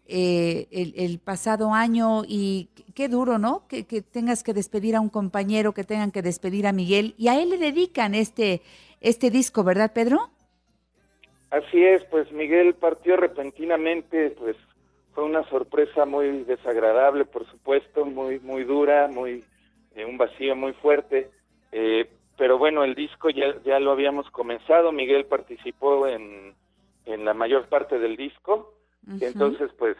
eh, el, el pasado año y qué duro, ¿no? Que, que tengas que despedir a un compañero, que tengan que despedir a Miguel y a él le dedican este, este disco, ¿verdad, Pedro? Así es, pues Miguel partió repentinamente, pues fue una sorpresa muy desagradable, por supuesto, muy muy dura, muy eh, un vacío muy fuerte. eh, pero bueno, el disco ya ya lo habíamos comenzado. Miguel participó en en la mayor parte del disco, entonces pues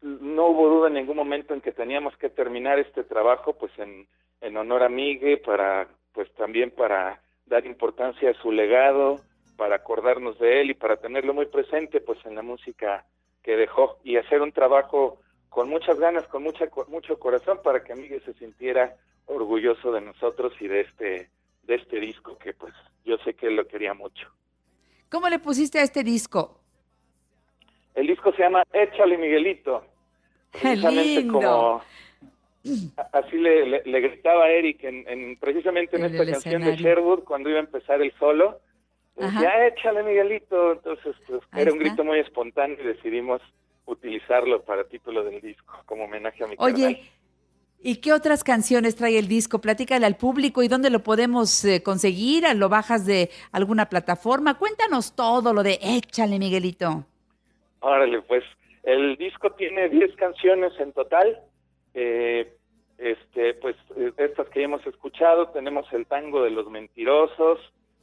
no hubo duda en ningún momento en que teníamos que terminar este trabajo, pues en en honor a Miguel para pues también para dar importancia a su legado para acordarnos de él y para tenerlo muy presente pues en la música que dejó y hacer un trabajo con muchas ganas, con mucha con mucho corazón para que Miguel se sintiera orgulloso de nosotros y de este de este disco que pues yo sé que él lo quería mucho. ¿Cómo le pusiste a este disco? El disco se llama Échale Miguelito. ¡Qué Precisamente lindo! como así le, le- le gritaba a Eric en, en- precisamente en esta canción de. Sherwood cuando iba a empezar el solo. Ajá. Decía, échale Miguelito. Entonces, pues, Ahí era un está. grito muy espontáneo y decidimos utilizarlo para título del disco, como homenaje a mi carnal. Oye, ¿y qué otras canciones trae el disco? Platícale al público y dónde lo podemos eh, conseguir. ¿Lo bajas de alguna plataforma? Cuéntanos todo lo de Échale, Miguelito. Órale, pues el disco tiene 10 canciones en total. Eh, este, pues eh, estas que ya hemos escuchado, tenemos el tango de los mentirosos,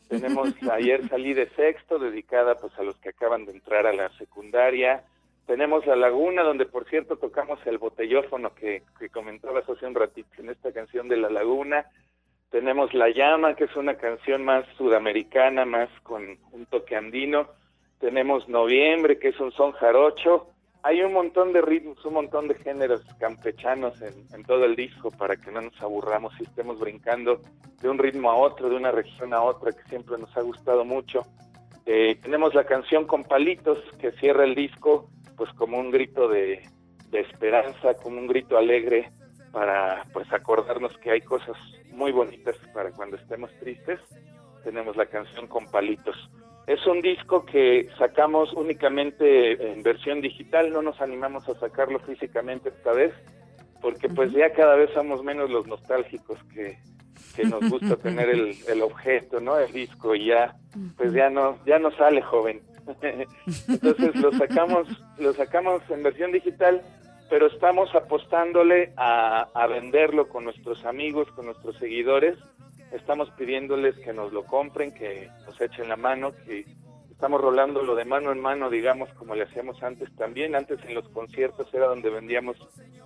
tenemos ayer salí de sexto, dedicada pues a los que acaban de entrar a la secundaria. Tenemos La Laguna, donde por cierto tocamos el botellófono que, que comentabas hace un ratito en esta canción de La Laguna. Tenemos La Llama, que es una canción más sudamericana, más con un toque andino. Tenemos Noviembre, que es un son jarocho. Hay un montón de ritmos, un montón de géneros campechanos en, en todo el disco para que no nos aburramos y estemos brincando de un ritmo a otro, de una región a otra, que siempre nos ha gustado mucho. Eh, tenemos la canción con palitos que cierra el disco, pues como un grito de, de esperanza, como un grito alegre para pues acordarnos que hay cosas muy bonitas para cuando estemos tristes. Tenemos la canción con palitos. Es un disco que sacamos únicamente en versión digital, no nos animamos a sacarlo físicamente esta vez, porque pues ya cada vez somos menos los nostálgicos que, que nos gusta tener el, el objeto, ¿no? El disco y ya, pues ya no, ya no sale joven. Entonces lo sacamos, lo sacamos en versión digital, pero estamos apostándole a, a venderlo con nuestros amigos, con nuestros seguidores. Estamos pidiéndoles que nos lo compren, que nos echen la mano, que estamos rolándolo de mano en mano, digamos, como le hacíamos antes también. Antes en los conciertos era donde vendíamos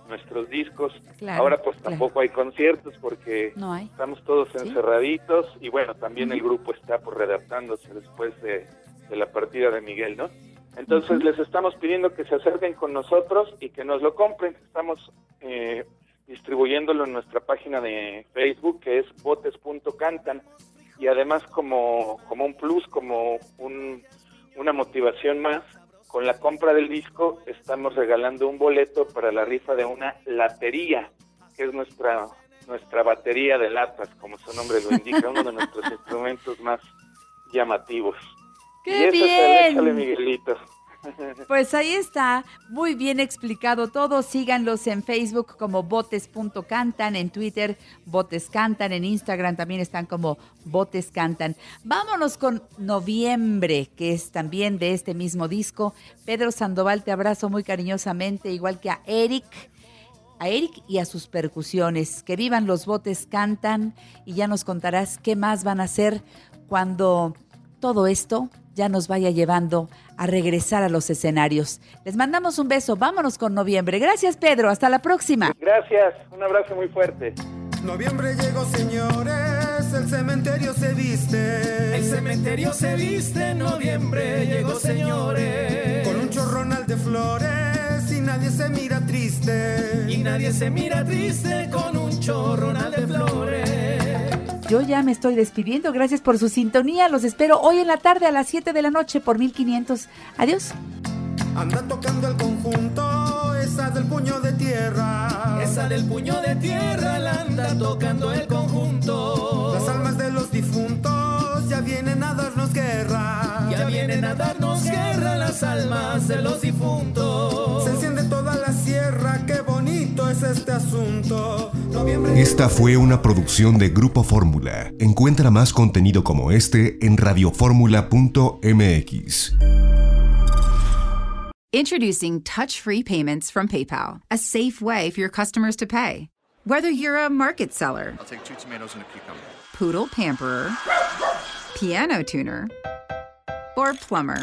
nuestros discos. Claro, Ahora pues claro. tampoco hay conciertos porque No hay. estamos todos encerraditos y bueno, también el grupo está pues redactándose después de, de la partida de Miguel, ¿no? Entonces les estamos pidiendo que se acerquen con nosotros y que nos lo compren. Estamos eh, distribuyéndolo en nuestra página de Facebook que es botes.cantan y además como, como un plus, como un- una motivación más, con la compra del disco estamos regalando un boleto para la rifa de una latería, que es nuestra nuestra batería de latas, como su nombre lo indica, uno de nuestros instrumentos más llamativos. ¡Qué y ese es el bien! Échale Miguelito. Pues ahí está, muy bien explicado todo. Síganlos en Facebook como botes.cantan, en Twitter botes cantan, en Instagram también están como botes cantan. Vámonos con Noviembre, que es también de este mismo disco. Pedro Sandoval, te abrazo muy cariñosamente, igual que a Eric. A Eric y a sus percusiones. Que vivan los botes cantan y ya nos contarás qué más van a hacer cuando todo esto ya nos vaya llevando a regresar a los escenarios. Les mandamos un beso, vámonos con noviembre. Gracias Pedro, hasta la próxima. Gracias, un abrazo muy fuerte. Noviembre llegó, señores, el cementerio se viste. El cementerio se viste noviembre, llegó señores. Con un chorronal de flores y nadie se mira triste. Y nadie se mira triste con un chorronal de flores. Yo ya me estoy despidiendo, gracias por su sintonía, los espero hoy en la tarde a las 7 de la noche por 1500. Adiós. Anda tocando el conjunto, esa del puño de tierra. Esa del puño de tierra la anda tocando el conjunto. Las almas de los difuntos ya vienen a darnos guerra. Ya vienen a darnos guerra las almas de los difuntos. Se es este asunto. Noviembre Esta fue una producción de Grupo Fórmula. Encuentra más contenido como este en radioformula.mx. Introducing touch free payments from PayPal, a safe way for your customers to pay. Whether you're a market seller, I'll take two tomatoes and a cucumber. poodle pamperer, piano tuner, or plumber,